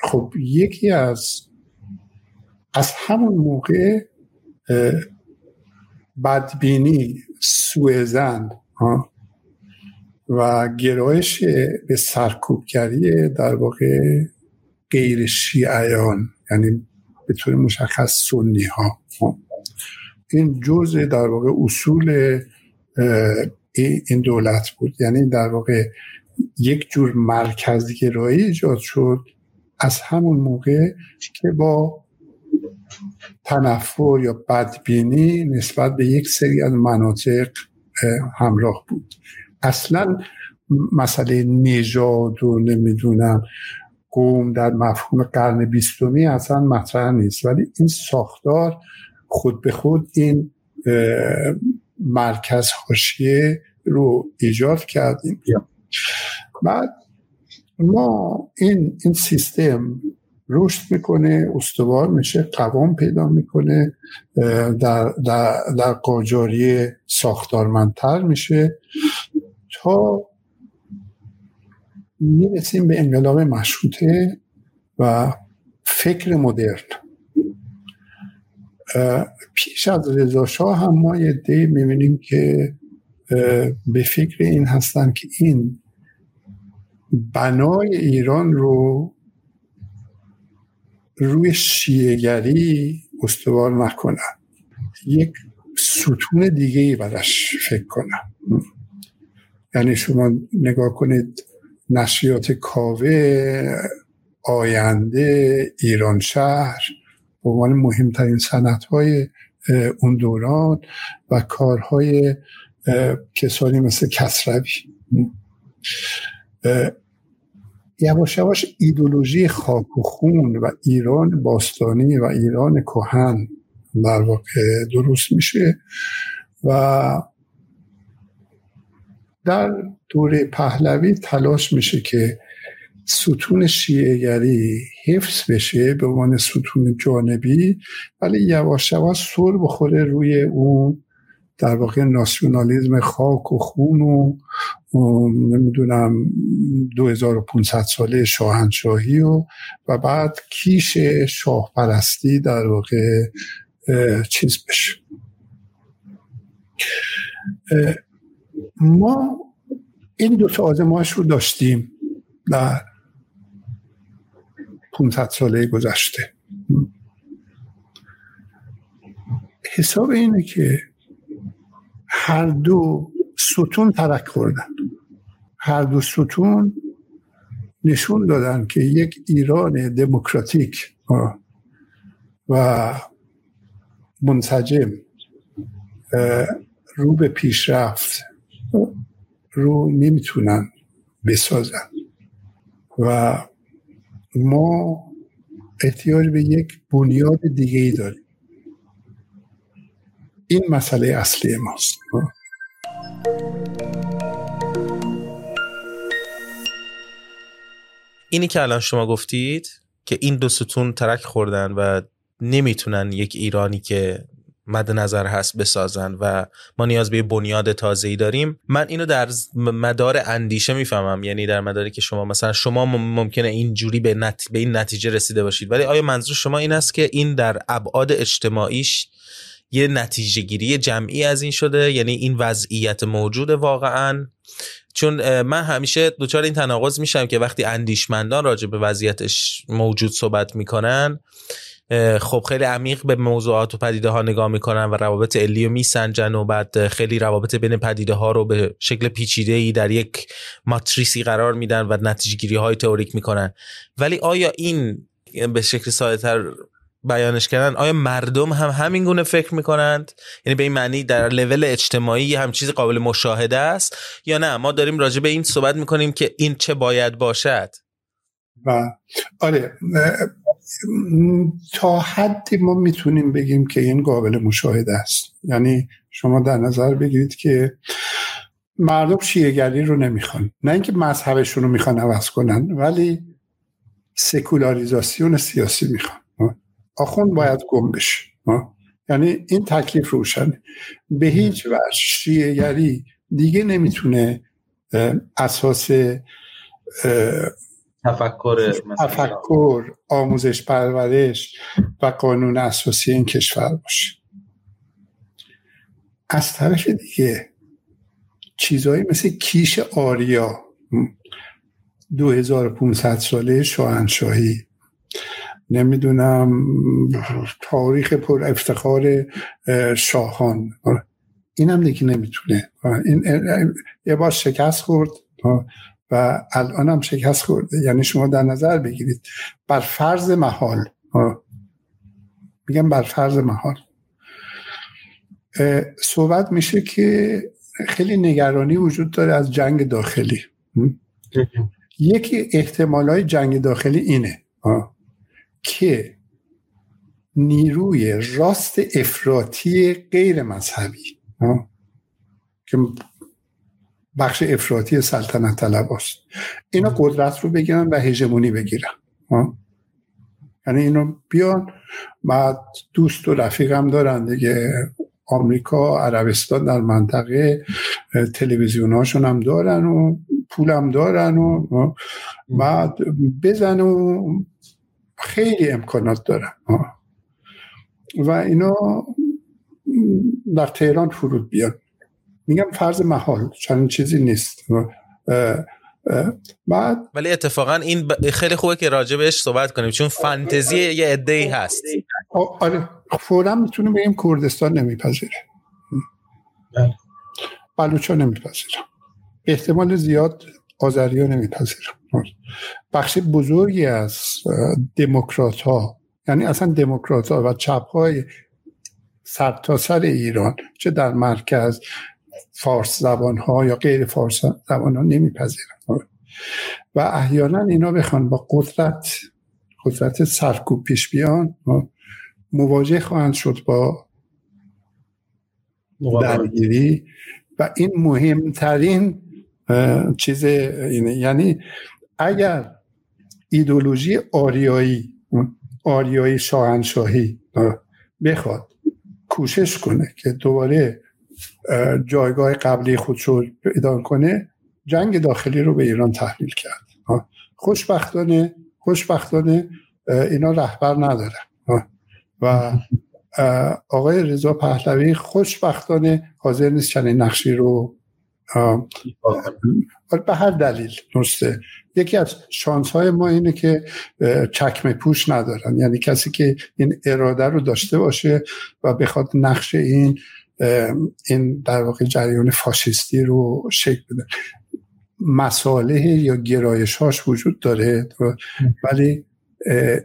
خب یکی از از همون موقع بدبینی سوء و گرایش به سرکوبگری در واقع غیر شیعیان یعنی به طور مشخص سنی ها این جزء در واقع اصول این دولت بود. یعنی در واقع یک جور مرکزگرایی ایجاد شد از همون موقع که با تنفر یا بدبینی نسبت به یک سری از مناطق همراه بود. اصلا مسئله نژاد و نمی‌دونم قوم در مفهوم قرن بیستمی اصلا مطرح نیست. ولی این ساختار خود به خود این مرکز حاشیه رو ایجاد کردیم بعد ما این این سیستم رشد می‌کنه استوار میشه قوام پیدا می‌کنه در, در, در قاجاری ساختارمندتر میشه. تا می‌رسیم به انقلاب مشروطه و فکر مدرن. پیش از رضا شاه هم ما یه دی می‌بینیم که به فکر این هستن که این بنای ایران رو روی شیعگری استوار نکنن. یک ستون دیگه ای برش فکر کنن. یعنی شما نگاه کنید نشریات کاوه آینده ایران شهر به عنوان مهمترین سنت های اون دوران و کارهای کسانی مثل کسروی. یواش یواش ایدولوژی خاک و خون و ایران باستانی و ایران کهن در واقع درست میشه و در دوره پهلوی تلاش میشه که ستون شیعهگری حفظ بشه به عنوان ستون جانبی ولی یواش یواش سر بخوره روی اون در واقع ناسیونالیزم خاک و خون و, نمی‌دونم 2500 ساله شاهنشاهی و و بعد کیش شاه پرستی در واقع چیز بشه. ما این دو تا آزمایش رو داشتیم در 500 ساله گذشته. حساب اینه که هر دو ستون ترک خوردن. هر دو ستون نشون دادن که یک ایران دموکراتیک و منسجم رو به پیشرفت رو نمی‌تونن بسازن و ما احتیاج به یک بنیاد دیگه ای داریم. این مسئله اصلی ماست. اینی که الان شما گفتید که این دو ستون ترک خوردن و نمی‌تونن یک ایرانی که مد نظر هست بسازن و ما نیاز به بنیاد تازه ای داریم. من اینو در مدار اندیشه می‌فهمم. یعنی در مداری که شما مثلا شما ممکنه اینجوری به, نت... به این نتیجه رسیده باشید. ولی آیا منظور شما این است که این در ابعاد اجتماعیش یه نتیجه گیری جمعی از این شده؟ یعنی این وضعیت موجود واقعا؟ چون من همیشه دوچار این تناقض میشم که وقتی اندیشمندان راجع به وضعیتش موجود صحبت می‌کنن خب خیلی عمیق به موضوعات و پدیده ها نگاه می‌کنن و روابط علی رو میسنجن و بعد خیلی روابط بین پدیده ها رو به شکل پیچیده ای در یک ماتریسی قرار میدن و نتیجه گیری های تئوریک می‌کنن. ولی آیا این به شکل ساده تر بیانش کردن آیا مردم هم همین گونه فکر می‌کنند؟ یعنی به این معنی در لول اجتماعی هم چیز قابل مشاهده است یا نه؟ ما داریم راجع به این صحبت می‌کنیم که این چه باید باشد. و آره تا حدی ما می‌تونیم بگیم که این قابل مشاهده است. یعنی شما در نظر بگیرید که مردم شیعگری رو نمی‌خوان. نه اینکه مذهبشون رو می‌خوان عوض کنن ولی سکولاریزاسیون سیاسی می‌خوان. آخوند باید گم بشه. یعنی این تکلیف روشنه به هیچ وجه شیعگری دیگه نمی‌تونه اساس تفکر تفکر آموزش پرورش و قانون اساسی این کشور باشه. از طرف دیگه چیزهایی مثل کیش آریا 2500 ساله شاهنشاهی. نمی‌دونم تاریخ پر افتخار شاهان. این هم دیگه نمی‌تونه. این یه بار شکست خورد. و الان هم شکست خورده. یعنی شما در نظر بگیرید بر فرض محال میگم بر فرض محال. صحبت میشه که خیلی نگرانی وجود داره از جنگ داخلی. یکی احتمال های جنگ داخلی اینه که نیروی راست افراطی غیر مذهبی که بخش افراطی سلطنت طلب است. اینا قدرت رو بگیرن و هژمونی بگیرن. یعنی اینو بیان بعد دوست و رفیق هم دارن دیگه. آمریکا عربستان در منطقه تلویزیون هم دارن و پولم دارن و بعد بزن و خیلی امکانات دارن و اینا در تهران فرود بیان. میگم فرض محال چنین چیزی نیست. بعد ولی اتفاقا این خیلی خوبه که راجع بهش صحبت کنیم چون فانتزی یه عده ای هست آره فورا می‌تونیم بگیم کردستان نمیپذیره. بله. بلوچا نمیپذیره. احتمال زیاد آذریا نمیپذیره. بخش بزرگی از دموکرات ها یعنی اصلا دموکرات ها و چپ های سرتاسر سر ایران چه در مرکز فارس زبان ها یا غیر فارس زبان ها نمیپذیرن. و احیانا اینا بخوان با قدرت قدرت سرکوب پیش بیان مواجه خواهند شد با درگیری. و این مهمترین چیز اینه. یعنی اگر ایدولوژی آریایی آریایی شاهنشاهی بخواد کوشش کنه که دوباره جایگاه قبلی خودش رو پیدا کنه جنگ داخلی رو به ایران تحمیل کرد. خوشبختانه خوشبختانه اینا رهبر ندارن و آقای رضا پهلوی خوشبختانه حاضر نیست چنین نقشی رو به هر دلیل درسته یکی از شانس های ما اینه که چکمه پوش ندارن. یعنی کسی که این اراده رو داشته باشه و بخواد نقش این این در واقع جریان فاشیستی رو شکل بده. مساله یا گرایش هاش وجود داره ولی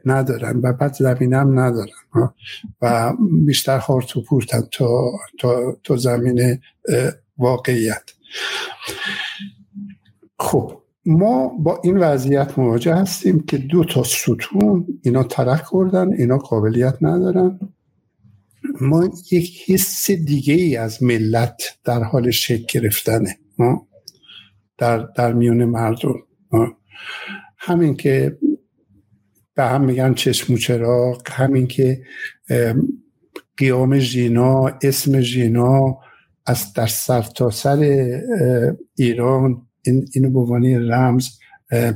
ندارن و بعد زمینم ندارن و بیشتر هارت و پورتن تا, تا, تا زمین واقعیت. خب ما با این وضعیت مواجه هستیم که دو تا ستون اینا ترک کردن اینا قابلیت ندارن. ما یک حس دیگه ای از ملت در حال شکل گرفتنه. در, در میون مردم. همین که به هم میگن چشم و چراغ همین که قیام ژینا اسم ژینا از در سرتاسر سر ایران این اینو به عنوان رمز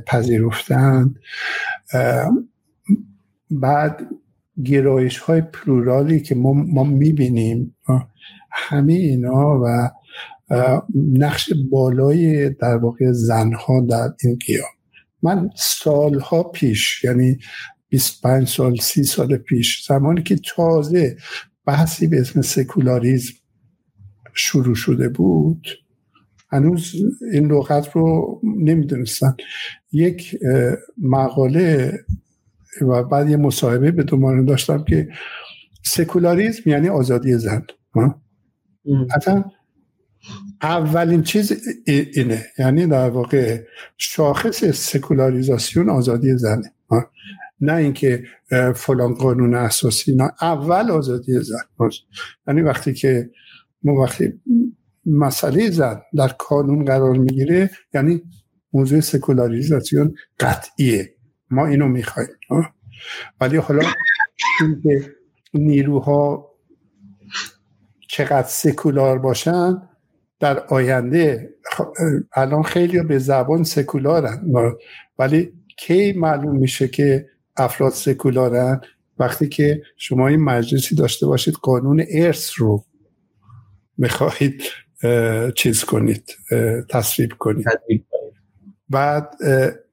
پذیرفتن. بعد گرایش های پلورالی که ما, ما می‌بینیم همه اینا و نقش بالای در واقع زنها در این قیام. من سالها پیش یعنی 25 سال 30 سال پیش زمانی که تازه بحثی به اسم سکولاریزم شروع شده بود هنوز این لغت رو نمی‌دونستن یک مقاله و بعد یه مصاحبه به دومانه داشتم که سکولاریزم یعنی آزادی زن حتی اولین چیز اینه. یعنی در واقع شاخص سکولاریزاسیون آزادی زنه نه اینکه فلان قانون اساسی نه. اول آزادی زن یعنی وقتی که ما وقتی مسئله زن در کانون قرار می‌گیره یعنی موضوع سکولاریزاسیون قطعیه. ما اینو می‌خوایم ولی حالا اینکه نیروها چقدر سکولار باشن در آینده الان خیلی به زبان سکولارن ولی کی معلوم میشه که افراد سکولارن؟ وقتی که شما این مجلسی داشته باشید قانون ارث رو می‌خواهید چیز کنید. تصویب کنید. بعد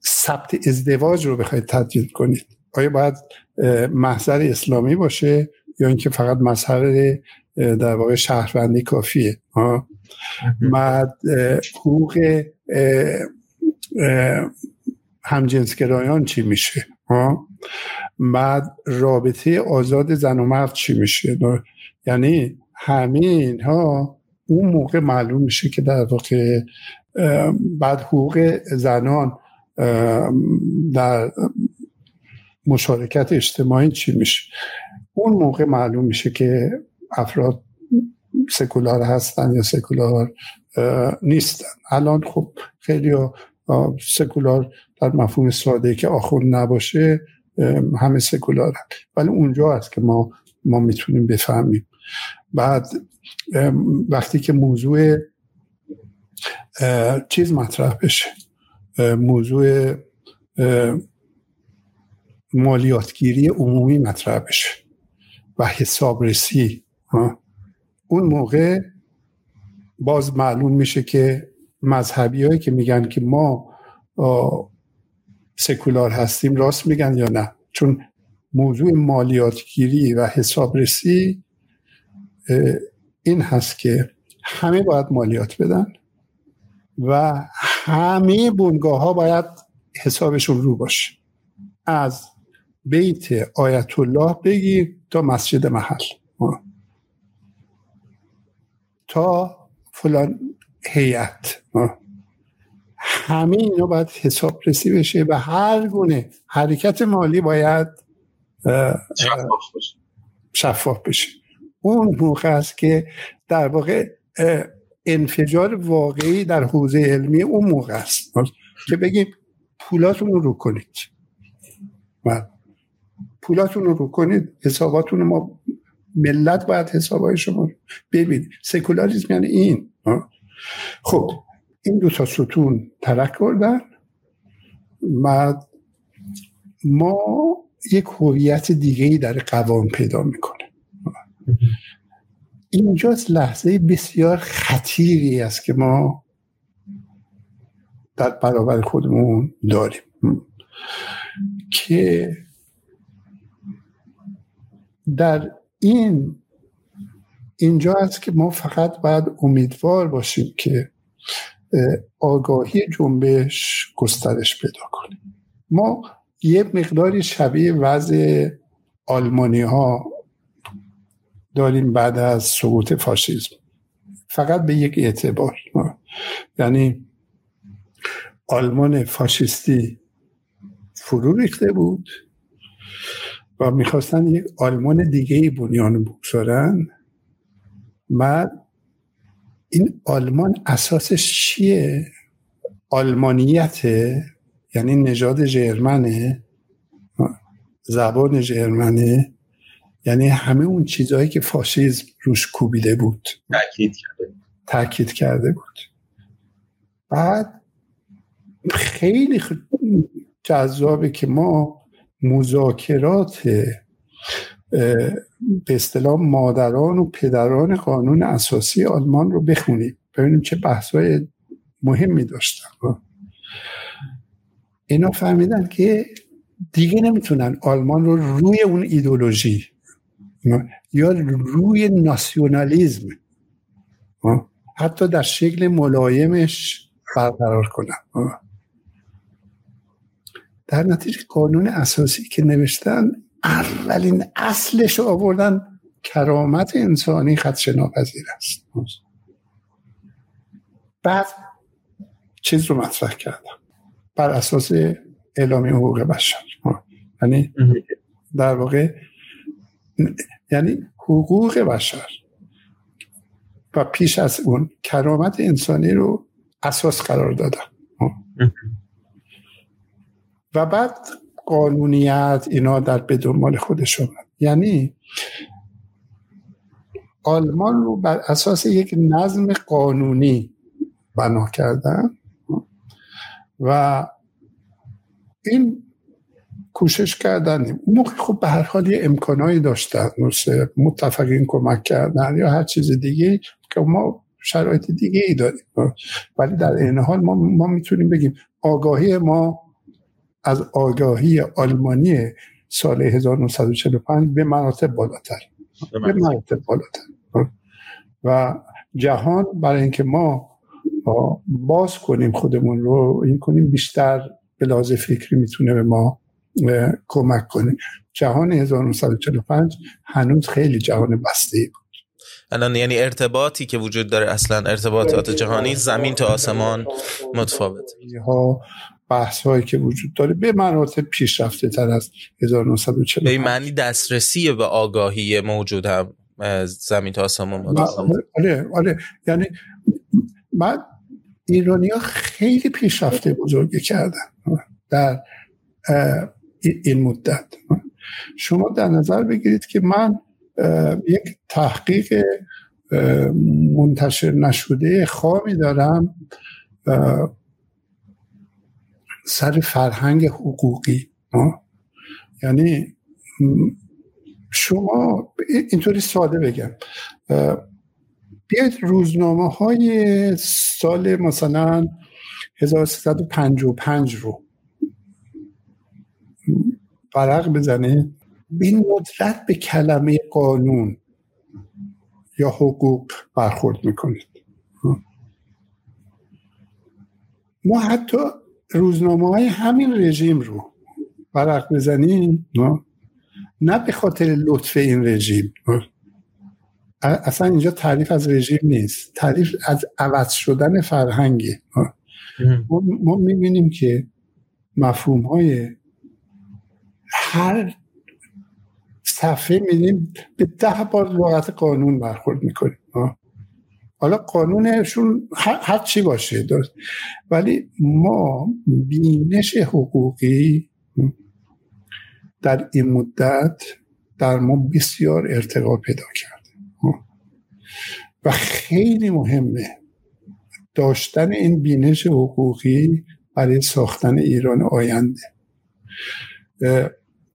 ثبت ازدواج رو بخواید تدوین کنید. آیا باید محضر اسلامی باشه یا اینکه فقط مظهر در واقع شهروندی کافیه؟ بعد حقوق همجنسگرایان چی میشه؟ بعد رابطه آزاد زن و مرد چی میشه؟ یعنی همه اینها اون موقع معلوم میشه که در واقع بعد حقوق زنان در مشارکت اجتماعی چی میشه. اون موقع معلوم میشه که افراد سکولار هستن یا سکولار نیستن. الان خب خیلی سکولار در مفهوم ساده که آخوند نباشه همه سکولار ولی اونجا هست که ما ما می‌تونیم بفهمیم. بعد وقتی که موضوع چیز مطرح بشه. موضوع مالیاتگیری عمومی مطرح بشه و حسابرسی. اون موقع باز معلوم میشه که مذهبی هایی که میگن که ما سکولار هستیم راست میگن یا نه؟ چون موضوع مالیاتگیری و حسابرسی این هست که همه باید مالیات بدن و همه بنگاه ها باید حسابشون رو باشه. از بیت آیت الله بگیر تا مسجد محل. تا فلان هیئت. همه اینا باید حساب رسی بشه و هر گونه حرکت مالی باید شفاف بشه. اون موقع است که در واقع انفجار واقعی در حوزه علمی اون موقع است. که بگیم پولاتون رو کنید. بله. پولاتون رو کنید حساباتون ما ملت باید حسابای شما ببینید سکولاریزم یعنی این. خب این دو تا ستون ترک کردن بعد ما یک هویت دیگه ای در قوام پیدا می‌کنه. اینجاست لحظه بسیار خطیری است که ما در برابر خودمون داریم. که در این اینجا است که ما فقط باید امیدوار باشیم که آگاهی جنبش گسترش پیدا کنیم ما یه مقداری شبیه وضع آلمانی ها داریم بعد از سقوط فاشیسم فقط به یک اعتبار. یعنی آلمان فاشیستی فرو ریخته بود و می‌خواستن یک آلمان دیگه بنیان بگذارن. بعد این آلمان اساسش چیه؟ آلمانیته یعنی نژاد جرمنه زبان جرمنه. یعنی همه اون چیزهایی که فاشیزم روش کوبیده بود. تاکید کرده تاکید کرده بود. بعد خیلی جذابه که ما مذاکرات به اصطلاح مادران و پدران قانون اساسی آلمان رو بخونید ببینیم چه بحثای مهمی داشتن. اینا فهمیدن که دیگه نمی‌تونن آلمان رو روی اون ایدولوژی یا روی ناسیونالیزم. حتی در شکل ملایمش برقرار کنن. در نتیجه قانون اساسی که نوشتن اولین اصلش رو آوردن کرامت انسانی خدش ناپذیر است بعد چیز رو مطرح کردم. بر اساس اعلامی حقوق بشر. یعنی در واقع یعنی حقوق بشر. و پیش از اون کرامت انسانی رو اساس قرار دادن. و بعد قانونیت اینا در به دنبال خودش اومد یعنی آلمان رو بر اساس یک نظم قانونی بنا کردن. و این کوشش کردن اون موقع خب به هر حال یه امکانایی داشتن. مثل متفقین کمک کردن یا هر چیز دیگه که ما شرایط دیگه ای داریم. ولی در این حال ما, ما می‌تونیم بگیم آگاهی ما از آگاهی آلمانی سال 1945 به مراتب بالاتر. به مراتب بالاتر. و جهان برای اینکه ما باز کنیم خودمون رو این کنیم بیشتر به لحاظ فکری می‌تونه به ما کمک کنه. جهان 1945 هنوز خیلی جهان بسته بود. الان یعنی ارتباطی که وجود داره اصلا ارتباطات جهانی زمین تا آسمان متفاوت. ها بحث هایی که وجود داره به مراتب پیشرفته تر از 1945 به معنی دسترسی به آگاهی موجود هم زمین تا آسمان آره آره یعنی بعد ایرانی ها خیلی پیشرفته بزرگی کردن. در این مدت. شما در نظر بگیرید که من یک تحقیق منتشر نشده خوامی دارم سر فرهنگ حقوقی. یعنی شما اینطوری ساده بگم. بیاید روزنامه های سال مثلا 1355 رو فرق بزنه به ندرت به کلمه قانون یا حقوق برخورد می‌کنید. ما حتی روزنامه های همین رژیم رو برق بزنیم نه؟ به خاطر لطف این رژیم. اصلا اینجا تعریف از رژیم نیست. تعریف از عوض شدن فرهنگه. ما می‌بینیم که مفهوم های هر صفحه میدیم به ده بار لغت قانون برخورد می‌کنیم حالا قانونشون هر چی باشه داشت ولی ما بینش حقوقی در این مدت در ما بسیار ارتقا پیدا کرده و خیلی مهمه داشتن این بینش حقوقی برای ساختن ایران آینده.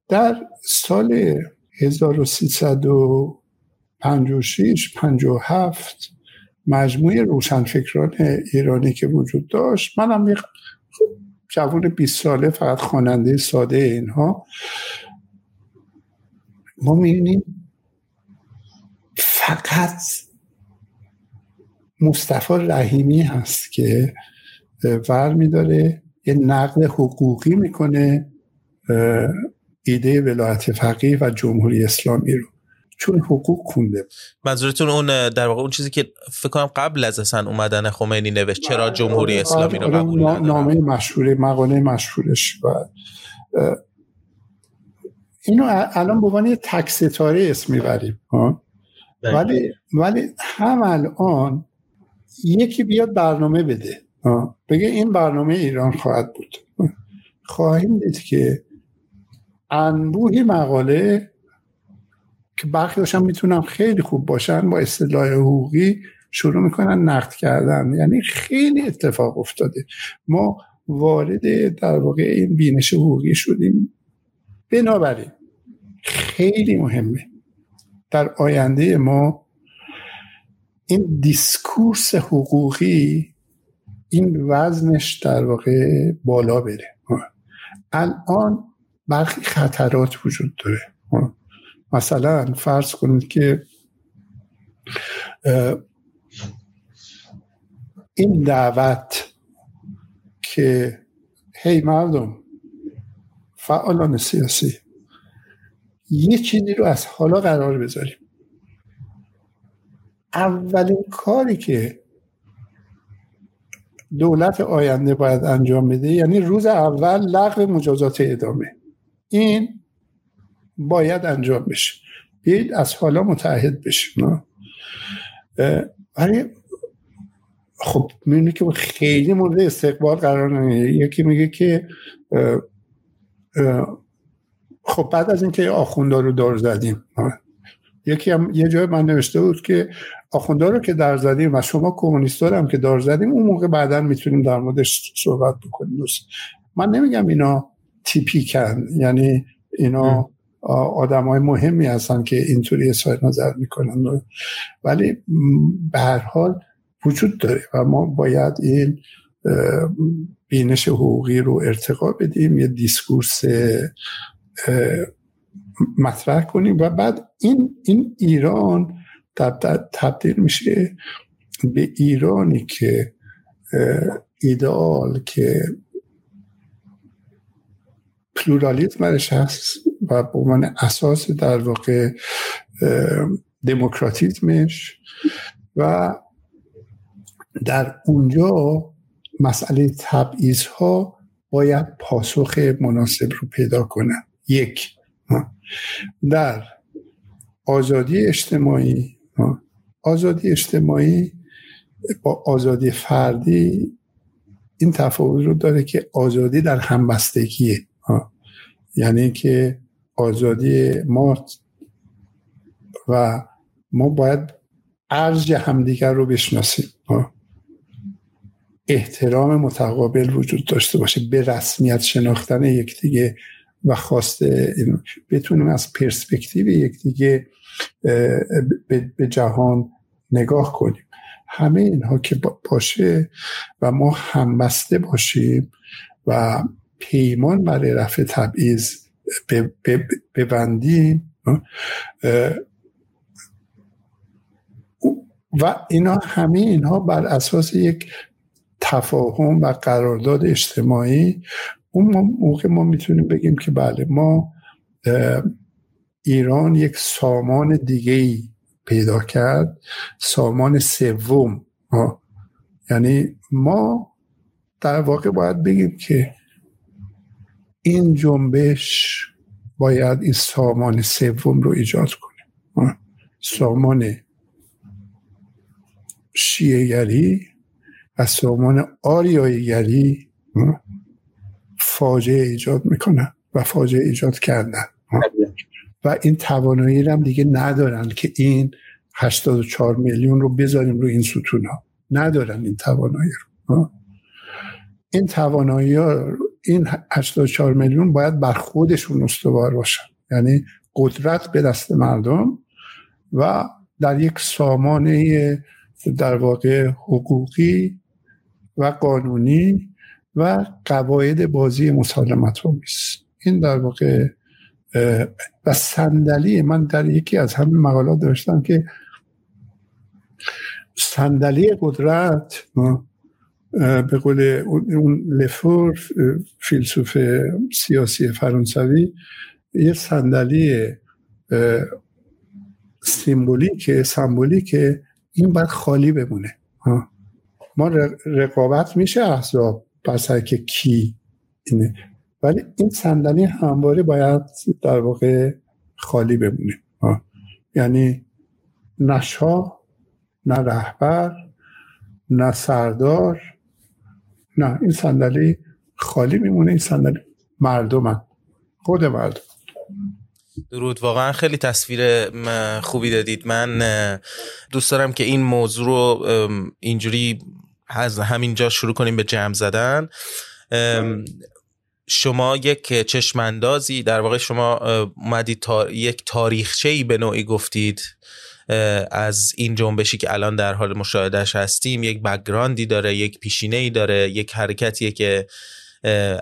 در سال 1356 57 مجموعه روشنفکران ایرانی که وجود داشت منم یک جوان 20 ساله فقط خواننده ساده اینها. ما می‌بینیم فقط مصطفی رحیمی هست که ور میداره یه نقد حقوقی می‌کنه. ایده ولایت فقیه و جمهوری اسلامی رو. چون حقوق خونده. منظورتون اون در واقع اون چیزی که فکر کنم قبل از اصلا اومدن خمینی نوشت چرا جمهوری اسلامی رو قبول نامه مشهور مقاله مشهورش و اینو الان به عنوان تک ستاره اسم می‌بریم بله. ولی ولی هم الان یکی بیاد برنامه بده بگه این برنامه ایران خواهد بود. خواهیم دید که انبوهی مقاله که برخی می‌تونم خیلی خوب باشن با اصطلاح حقوقی شروع می‌کنن نقد کردن. یعنی خیلی اتفاق افتاده. ما وارد در واقع این بینش حقوقی شدیم. بنابراین خیلی مهمه. در آینده ما این دیسکورس حقوقی این وزنش در واقع بالا بره. الان برخی خطرات وجود داره. مثلا فرض کنید که این دعوت که هی مردم فعالان سیاسی یه چیزی رو از حالا قرار بذاریم. اولین کاری که دولت آینده باید انجام بده یعنی روز اول لغو مجازات ادامه. این باید انجام بشه. بیایید از حالا متحد بشیم ولی خب می‌بینی که خیلی مورد استقبال قرار نمیده یکی میگه که خب بعد از اینکه آخوندا رو دار زدیم یکی هم یه جای من نوشته بود که آخوندا رو که در زدیم و شما کمونیست هم که دار زدیم اون موقع بعدا می‌تونیم در موردش صحبت بکنیم. من نمیگم اینا تیپیکن. یعنی اینا آدم های مهمی هستن که اینطوری اظهار نظر می‌کنن. ولی به هر حال وجود داره و ما باید این بینش حقوقی رو ارتقا بدیم یه دیسکورس مطرح کنیم و بعد این, این ایران تبدیل میشه به ایرانی که ایدئال که پلورالیزمش هست و به عنوان اساس در واقع دموکراتیزمش و در اونجا مسئله تبعیض ها باید پاسخ مناسب رو پیدا کنن یک در آزادی اجتماعی آزادی اجتماعی با آزادی فردی این تفاوت رو داره که آزادی در همبستگیه. یعنی که آزادی ما و ما باید ارج همدیگر رو بشناسیم. احترام متقابل وجود داشته باشه به رسمیت شناختن یکدیگه و خواست بتونیم از پرسپکتیو یکدیگه به جهان نگاه کنیم. همه اینها که باشه و ما همبسته باشیم و پیمان برای رفع تبعیض ببندیم و اینا همه اینها بر اساس یک تفاهم و قرارداد اجتماعی. اون موقع ما می‌تونیم بگیم که بله ما ایران یک سامان دیگه ای پیدا کرد سامان سوم یعنی ما در واقع باید بگیم که این جنبش باید این سامان سوم رو ایجاد کنه سامان شیعگری و سامان آریاییگری فاجعه ایجاد می‌کنن و فاجعه ایجاد کردن. و این توانایی هم دیگه ندارن که این 84 میلیون رو بذاریم رو این ستون ها ندارن این توانایی رو. این توانایی ها این 84 میلیون باید بر خودشون استوار باشن. یعنی قدرت به دست مردم و در یک سامانه در واقع حقوقی و قانونی و قواعد بازی مسالمت آمیز این در واقع و صندلی من در یکی از همین مقالات داشتم که صندلی قدرت به قول اون لفور فیلسوف سیاسی فرانسوی یه صندلی سیمبولیک سمبولیک این باید خالی بمونه. ما رقابت میشه احزاب بسر که کی اینه. ولی این صندلی همواره باید در واقع خالی بمونه. یعنی نه شاه نه رهبر نه سردار نه این صندلی خالی میمونه این صندلی مردمن. خود مردم. درود. واقعا خیلی تصویر خوبی دادید. من دوست دارم که این موضوع رو اینجوری از همینجا شروع کنیم به جمع زدن. شما یک چشماندازی در واقع شما اومدید تا یک تاریخچه ای به نوعی گفتید. از این جنبشی که الان در حال مشاهدهش هستیم یک بکگراندی داره یک پیشینه ای داره یک حرکتیه که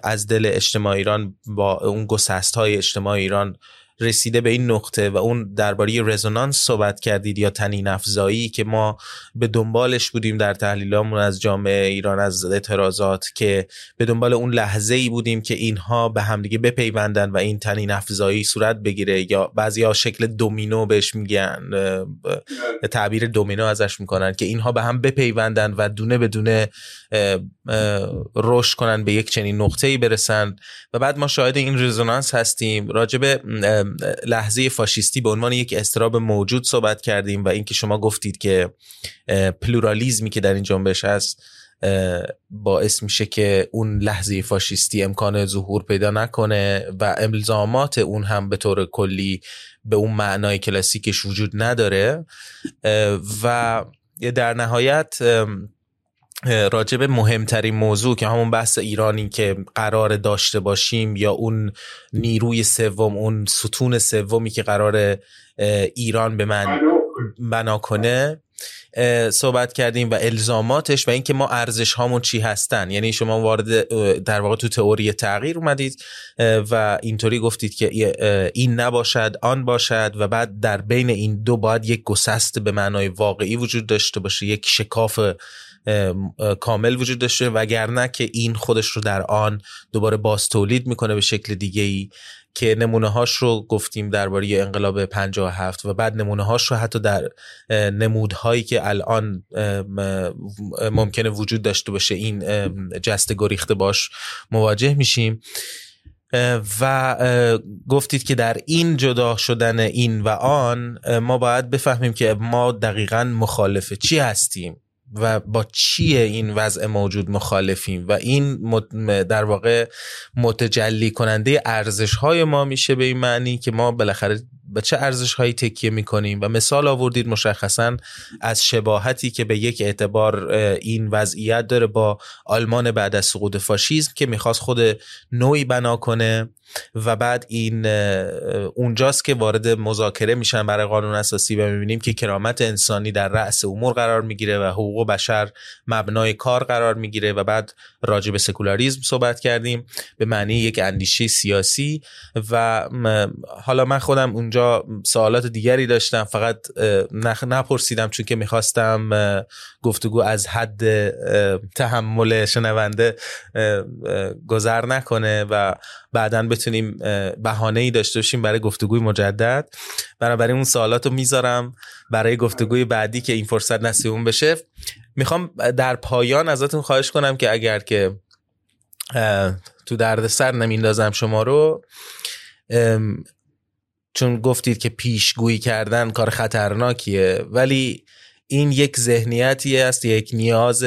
از دل اجتماع ایران با اون گسست های اجتماع ایران رسیده به این نقطه و اون درباره رزونانس صحبت کردید یا تنین افزایی که ما به دنبالش بودیم در تحلیلامون از جامعه ایران از اعتراضات که به دنبال اون لحظه ای بودیم که اینها به همدیگه بپیوندن و این تنین افزایی صورت بگیره. یا بعضی ها شکل دومینو بهش میگن تعبیر دومینو ازش می‌کنن که اینها به هم بپیوندن و دونه به دونه رشد کنن به یک چنین نقطه ای برسن. و بعد ما شاهد این رزونانس هستیم. راجب لحظه فاشیستی به عنوان یک استراب موجود صحبت کردیم و اینکه شما گفتید که پلورالیزمی که در این جنبش هست باعث میشه که اون لحظه فاشیستی امکان ظهور پیدا نکنه و الزامات اون هم به طور کلی به اون معنای کلاسیکش وجود نداره. و در نهایت راجب مهمترین موضوع که همون بحث ایرانی که قرار داشته باشیم یا اون نیروی سوم اون ستون سومی که قرار ایران به من بنا کنه صحبت کردیم و الزاماتش و اینکه ما ارزش هامون چی هستن. یعنی شما وارد در واقع تو تئوری تغییر اومدید و اینطوری گفتید که این نباشد آن باشد و بعد در بین این دو باید یک گسست به معنای واقعی وجود داشته باشه یک شکاف کامل وجود داشته وگرنه که این خودش رو در آن دوباره باز تولید می‌کنه به شکل دیگه ای که نمونه هاش رو گفتیم درباره انقلاب 57 و بعد نمونه هاش رو حتی در نمودهایی که الان ممکنه وجود داشته باشه این جست گریخته باش مواجه میشیم. و گفتید که در این جدا شدن این و آن ما باید بفهمیم که ما دقیقا مخالف چی هستیم. و با چیه این وضع موجود مخالفیم و این در واقع متجلی کننده ارزش های ما میشه به این معنی که ما بالاخره به چه ارزش هایی تکیه می‌کنیم و مثال آوردید مشخصا از شباهتی که به یک اعتبار این وضعیت داره با آلمان بعد از سقوط فاشیزم که می‌خواست خود نوعی بنا کنه و بعد این اونجاست که وارد مذاکره میشن برای قانون اساسی و می‌بینیم که کرامت انسانی در رأس امور قرار می‌گیره و حقوق بشر مبنای کار قرار می‌گیره و بعد راجع به سکولاریزم صحبت کردیم به معنی یک اندیشه سیاسی و حالا من خودم اونجا سوالات دیگری داشتم فقط نپرسیدم چون که می‌خواستم گفتگو از حد تحمل شنونده گذر نکنه و بعدا بتونیم بهانه ای داشته باشیم برای گفتگوی مجدد. بنابراین اون سوالات رو می‌ذارم برای گفتگوی بعدی که این فرصت نصیبون بشه. می‌خوام در پایان ازتون خواهش کنم که اگر که تو دردسر نمیندازم شما رو چون گفتید که پیشگویی کردن کار خطرناکیه ولی این یک ذهنیتی است یک نیاز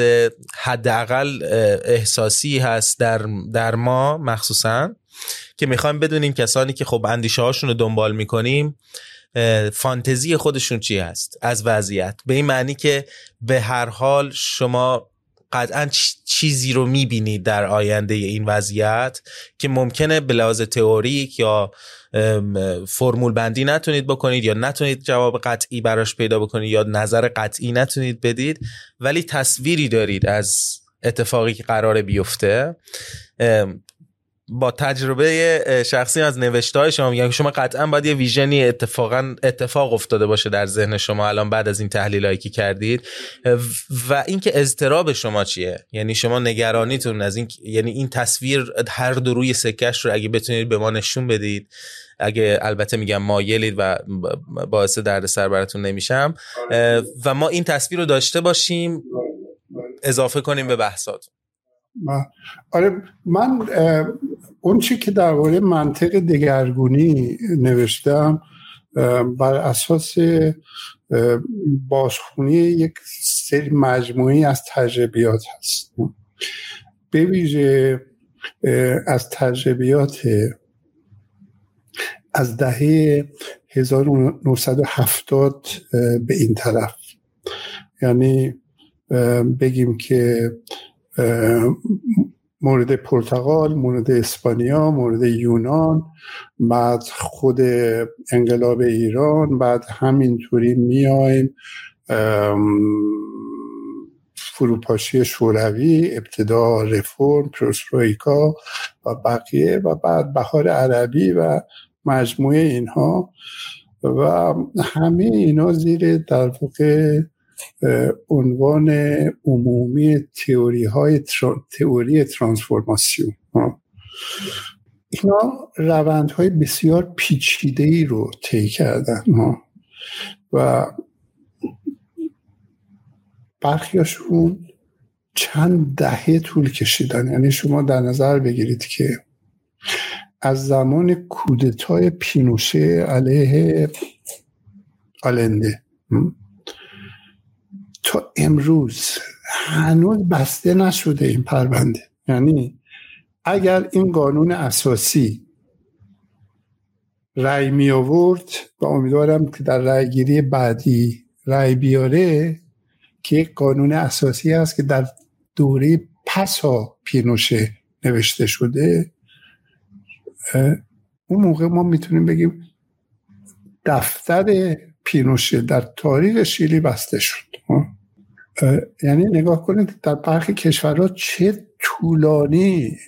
حداقل احساسی هست در, در ما مخصوصا که می‌خوایم بدونیم کسانی که خب اندیشه هاشون رو دنبال می‌کنیم فانتزی خودشون چی هست از وضعیت؟ به این معنی که به هر حال شما قطعا چیزی رو می‌بینید در آینده این وضعیت که ممکنه به لحاظ تئوریک یا فرمول بندی نتونید بکنید یا نتونید جواب قطعی براش پیدا بکنید یا نظر قطعی نتونید بدید ولی تصویری دارید از اتفاقی که قرار بیفته. با تجربه شخصی از نوشته شما میگم شما قطعا باید یه ویژنی اتفاقا اتفاق افتاده باشه در ذهن شما الان بعد از این تحلیل هایی که کردید. و اینکه اضطراب شما چیه؟ یعنی شما نگرانیتون از این یعنی این تصویر هر دو روی سکش رو اگه بتونید به ما نشون بدید اگه البته میگم مایلید و باعث دردسر براتون نمیشم و ما این تصویر رو داشته باشیم اضافه کنیم به بحثات آره من اون چی که درباره منطق دگرگونی نوشتم بر اساس بازخونی یک سری مجموعی از تجربیات هست. به ویژه از تجربیات از دهه 1970 به این طرف. یعنی بگیم که مورد پرتغال مورد اسپانیا مورد یونان بعد خود انقلاب ایران بعد همینطوری میایم فروپاشی شوروی ابتدا رفرم پروسرویکا و بقیه و بعد بهار عربی و مجموعه اینها و همه اینا زیر در واقع عنوان عمومی تئوری های تئوری ترانسفورماسیون. اینا روندهای بسیار پیچیده ای رو طی کردن. و برخیاشون چند دهه طول کشیدن. یعنی شما در نظر بگیرید که از زمان کودتای پینوشه علیه آلنده. تا امروز هنوز بسته نشده این پرونده. یعنی اگر این قانون اساسی رأی می آورد و امیدوارم که در رأی گیری بعدی رأی بیاره که یک قانون اساسی است که در دوره پسا پینوشه نوشته شده. اون موقع ما می‌تونیم بگیم دفتر پینوشه در تاریخ شیلی بسته شد. یعنی نگاه کنید در برخی کشورها چه طولانی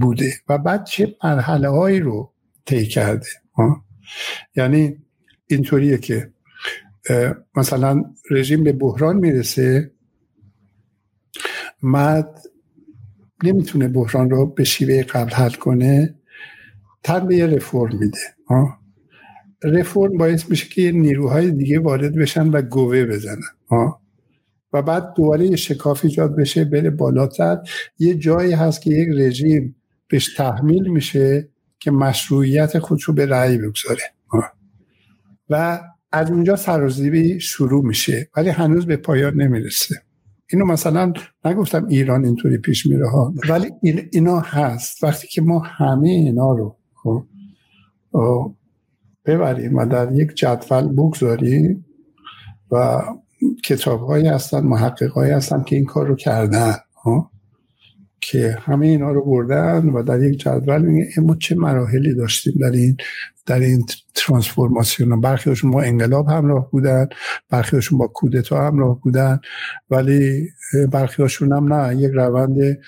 بوده و بعد چه مرحله هایی رو طی کرده. یعنی اینطوریه که مثلا رژیم به بحران می‌رسه بعد نمی‌تونه بحران رو به شیوه قبل حل کنه. به یه رفرم میده. رفرم باعث میشه که نیروهای دیگه وارد بشن و گوه بزنن. و بعد دوباره یه شکاف ایجاد بشه بره بالاتر. یه جایی هست که یک رژیم بهش تحمیل میشه که مشروعیت خودش رو به رأی بگذاره. و از اونجا سرازیبی شروع میشه ولی هنوز به پایان نمی‌رسه. اینو مثلا نگفتم ایران اینطوری پیش میره ها. ولی اینا هست. وقتی که ما همه اینا رو ببریم و در یک جدول بگذاریم و کتاب هایی هستن محقق هایی هستن که این کار رو کردن؟ که همه اینا رو بردن و در یک جدول میگه ما چه مراحلی داشتیم در این در این ترانسفورماسیون برخیشون با انقلاب همراه بودن برخیشون با کودتا همراه بودن ولی برخیشون هم نه یک روند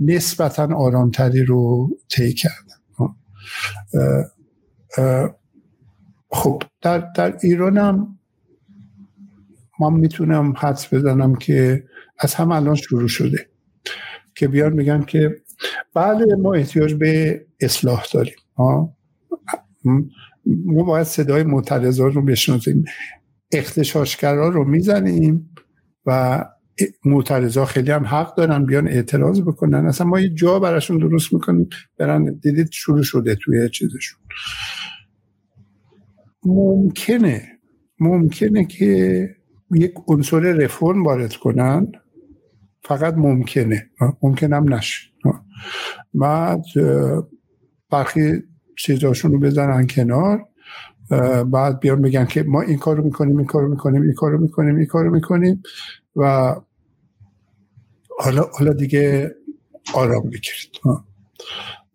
نسبتا آرامتری رو طی کردن خب در, در ایران هم من می‌تونم حدس بزنم که از هم الان شروع شده که بیان میگن که بله ما احتیاج به اصلاح داریم. ما باید صدای معترضا رو بشناسیم. اختشاشگرا رو می‌زنیم و معترضا خیلی هم حق دارن بیان اعتراض بکنن. اصلا ما یه جا براشون درست می‌کنیم برن دیدید شروع شده توی چیزشون. ممکنه. ممکنه که یک عنصر رفرم وارد کنن. فقط ممکنه. ممکنم نشه. بعد برخی چیزاشون رو بزنن کنار. بعد بیان بگن که ما این کارو می‌کنیم این کارو می‌کنیم این کارو می‌کنیم این کارو می‌کنیم و حالا حالا دیگه آرام بگیرید.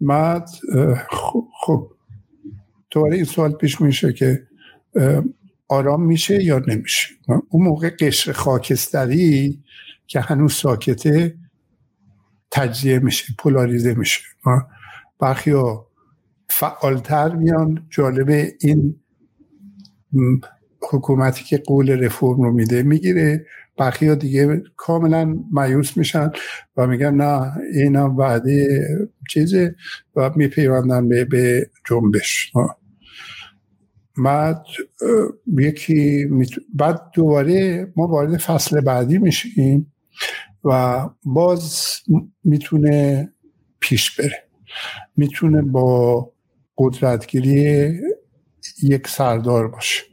بعد خب, خب دوباره این سوال پیش میشه که آرام میشه یا نمیشه؟ اون موقع قشر خاکستری که هنوز ساکته تجزیه میشه پولاریزه میشه. برخی ها فعالتر میان. جالب این حکومتی که قول رفرم رو میده می‌گیره. برخی ها دیگه کاملا مایوس میشن و میگن نه اینا وعده چیزه و میپیوندن به, به جنبش. بعد یکی بعد دوباره ما وارد فصل بعدی میشیم و باز می‌تونه پیش بره. می‌تونه با قدرتگیری یک سردار باشه.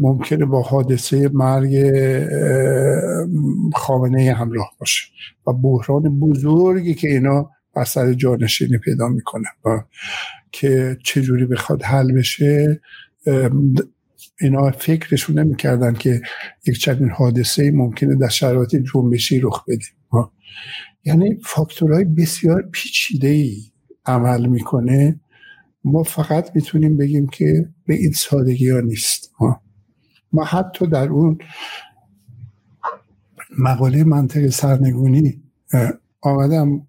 ممکنه با حادثه مرگ خامنه همراه باشه و بحران بزرگی که اینا بر سر جانشینی پیدا می‌کنه که چجوری بخواد حل بشه اینا فکرشون نمی‌کردن که یک چنین حادثه ممکنه در شرایط جنبشی رخ بده. یعنی فاکتورهای بسیار پیچیده ای عمل می‌کنه. ما فقط می‌تونیم بگیم که به این سادگی ها نیست. ما حتی در اون مقاله منطق سرنگونی آمدم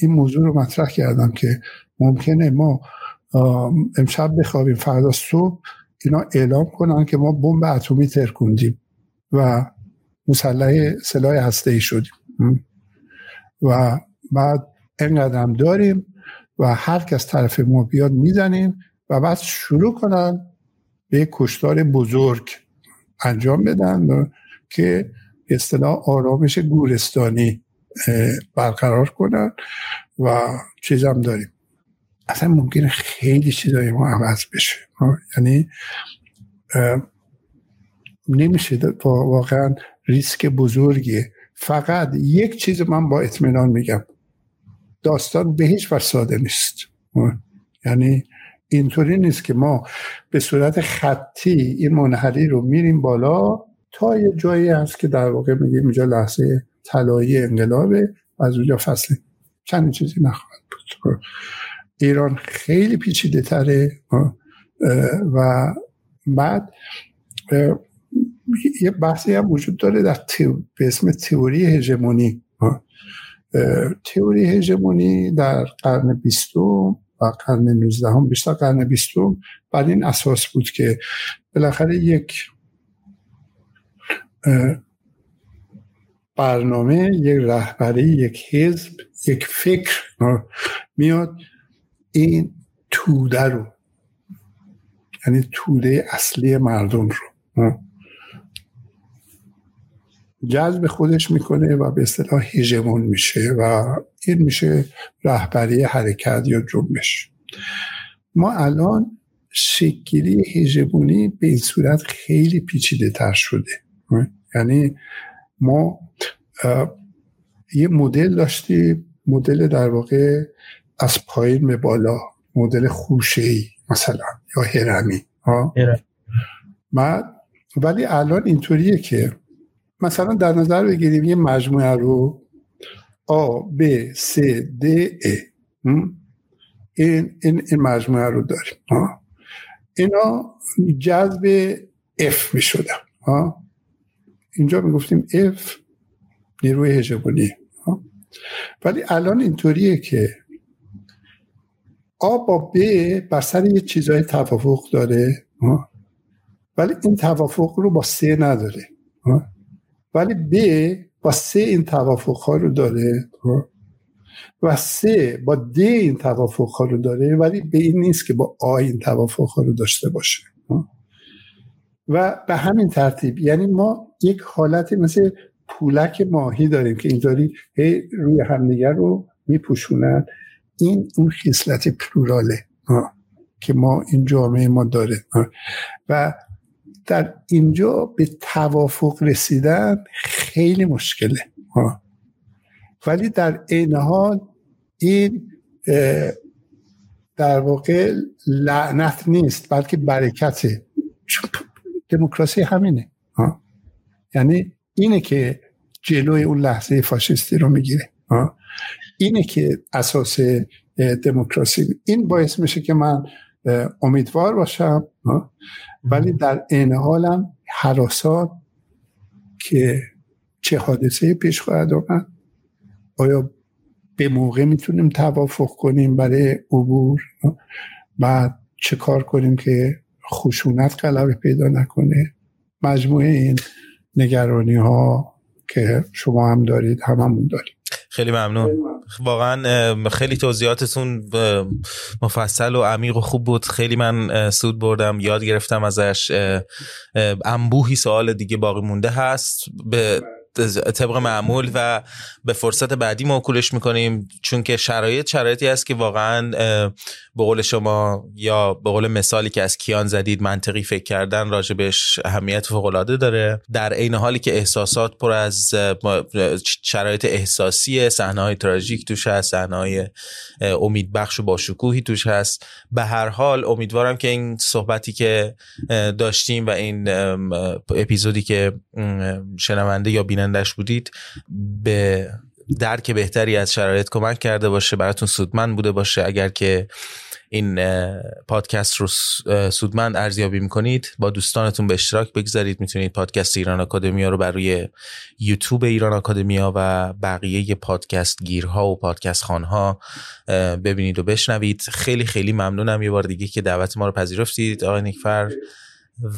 این موضوع رو مطرح کردم که ممکنه ما امشب بخوابیم فردا صبح اینا اعلام کنن که ما بمب اتمی ترکوندیم و مسلح سلاح هسته ای شدیم و بعد انقدر داریم و هر کس طرف ما بیاد می‌زنیم و بعد شروع کنن به کشتار بزرگ انجام بدن که اصطلاح آرامش گورستانی برقرار کنن و چیزم داریم. اصلا ممکنه خیلی چیزای ما عوض بشه. یعنی نمیشه واقعا ریسک بزرگیه. فقط یک چیز من با اطمینان میگم. داستان به هیچ ساده نیست. یعنی اینطوری نیست که ما به صورت خطی این منحری رو میریم بالا تا یه جایی هست که در واقع میگیم اینجا لحظه طلایی انقلابه از اونجا فصل. چند چیزی نخواهد بود. ایران خیلی پیچیده تره و بعد یه بحثی هم وجود داره در به اسم تئوری هژمونی. تئوری هژمونی در قرن بیستم و قرن نوزدهم بیشتر قرن بیستم بر این اساس بود که بالاخره یک برنامه یک رهبری یک حزب یک فکر میاد. این توده رو یعنی توده اصلی مردم رو جذب خودش می‌کنه و به اصطلاح هژمون میشه و این میشه رهبری حرکت یا جنبش. ما الان شکلی هژمونی به این صورت خیلی پیچیده تر شده یعنی ما یه مدل داشتیم مدل در واقع از پایین به بالا مدل خوشه ای مثلا یا هرمی ها ولی الان اینطوریه که مثلا در نظر بگیریم یه مجموعه رو A, B, C, D, E این, این, این مجموعه رو داریم ها. اینا جذب F می شدن ها. اینجا می گفتیم F نیروی هژمونی. ولی الان اینطوریه که آ با ب بر سر یه چیزای توافق داره ولی این توافق رو با سه نداره ولی ب با سه این توافق ها رو داره و سه با د این توافق ها رو داره ولی به این نیست که با آ این توافق ها رو داشته باشه و به همین ترتیب یعنی ما یک حالتی مثل پولک ماهی داریم که اینطوری روی همدیگر رو میپوشونن. این اون خصلت پلوراله که ما این جامعه ما داره و در اینجا به توافق رسیدن خیلی مشکله ولی در این حال این در واقع لعنت نیست بلکه برکته. دموکراسی همینه. ها. یعنی اینه که جلوی اون لحظه فاشisتی رو می‌گیره. اینه که اساس دموکراسی. این باعث میشه که من امیدوار باشم. ولی در عین حالم حراسان که چه حادثه پیش خواهد آمد. آیا به موقع می‌تونیم توافق کنیم برای عبور؟ و چه کار کنیم که خشونت غلبه پیدا نکنه. مجموعه این نگرانی ها که شما هم دارید هممون داریم. خیلی ممنون. واقعا خیلی توضیحاتتون مفصل و عمیق و خوب بود. خیلی من سود بردم یاد گرفتم ازش. انبوهی سوال دیگه باقی مونده هست. به طبق معمول و به فرصت بعدی موکولش می‌کنیم چون که شرایط شرایطی هست که واقعا به قول شما یا به قول مثالی که از کیان زدید منطقی فکر کردن راجبش اهمیت فوق داره. در عین حالی که احساسات پر از شرایط احساسی صحنه های تراژیک توش هست صحنه های امیدبخش و باشکوهی توش هست. به هر حال امیدوارم که این صحبتی که داشتیم و این اپیزودی که شنونده یا بینندش بودید به درک بهتری از شرایط کمک کرده باشه براتون سودمند بوده باشه. اگر که این پادکست رو سودمند ارزیابی می‌کنید با دوستانتون به اشتراک بگذارید. می‌تونید پادکست ایران آکادمیا رو بر روی یوتیوب ایران آکادمیا و بقیه پادکست گیرها و پادکست خانها ببینید و بشنوید. خیلی خیلی ممنونم. یه بار دیگه که دعوت ما رو پذیرفتید. آقای نیکفر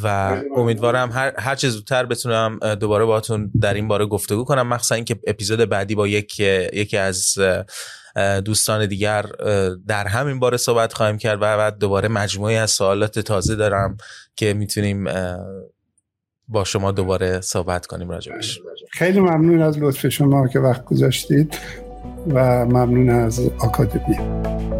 و امیدوارم هر, هر چه زودتر بتونم دوباره باتون در این باره گفتگو کنم. مخصوصا اینکه اپیزود بعدی با یک یکی از دوستان دیگر در همین باره صحبت خواهیم کرد و بعد دوباره مجموعی از سوالات تازه دارم که می‌تونیم با شما دوباره صحبت کنیم راجبش خیلی ممنون از لطف شما که وقت گذاشتید و ممنون از آکادمی.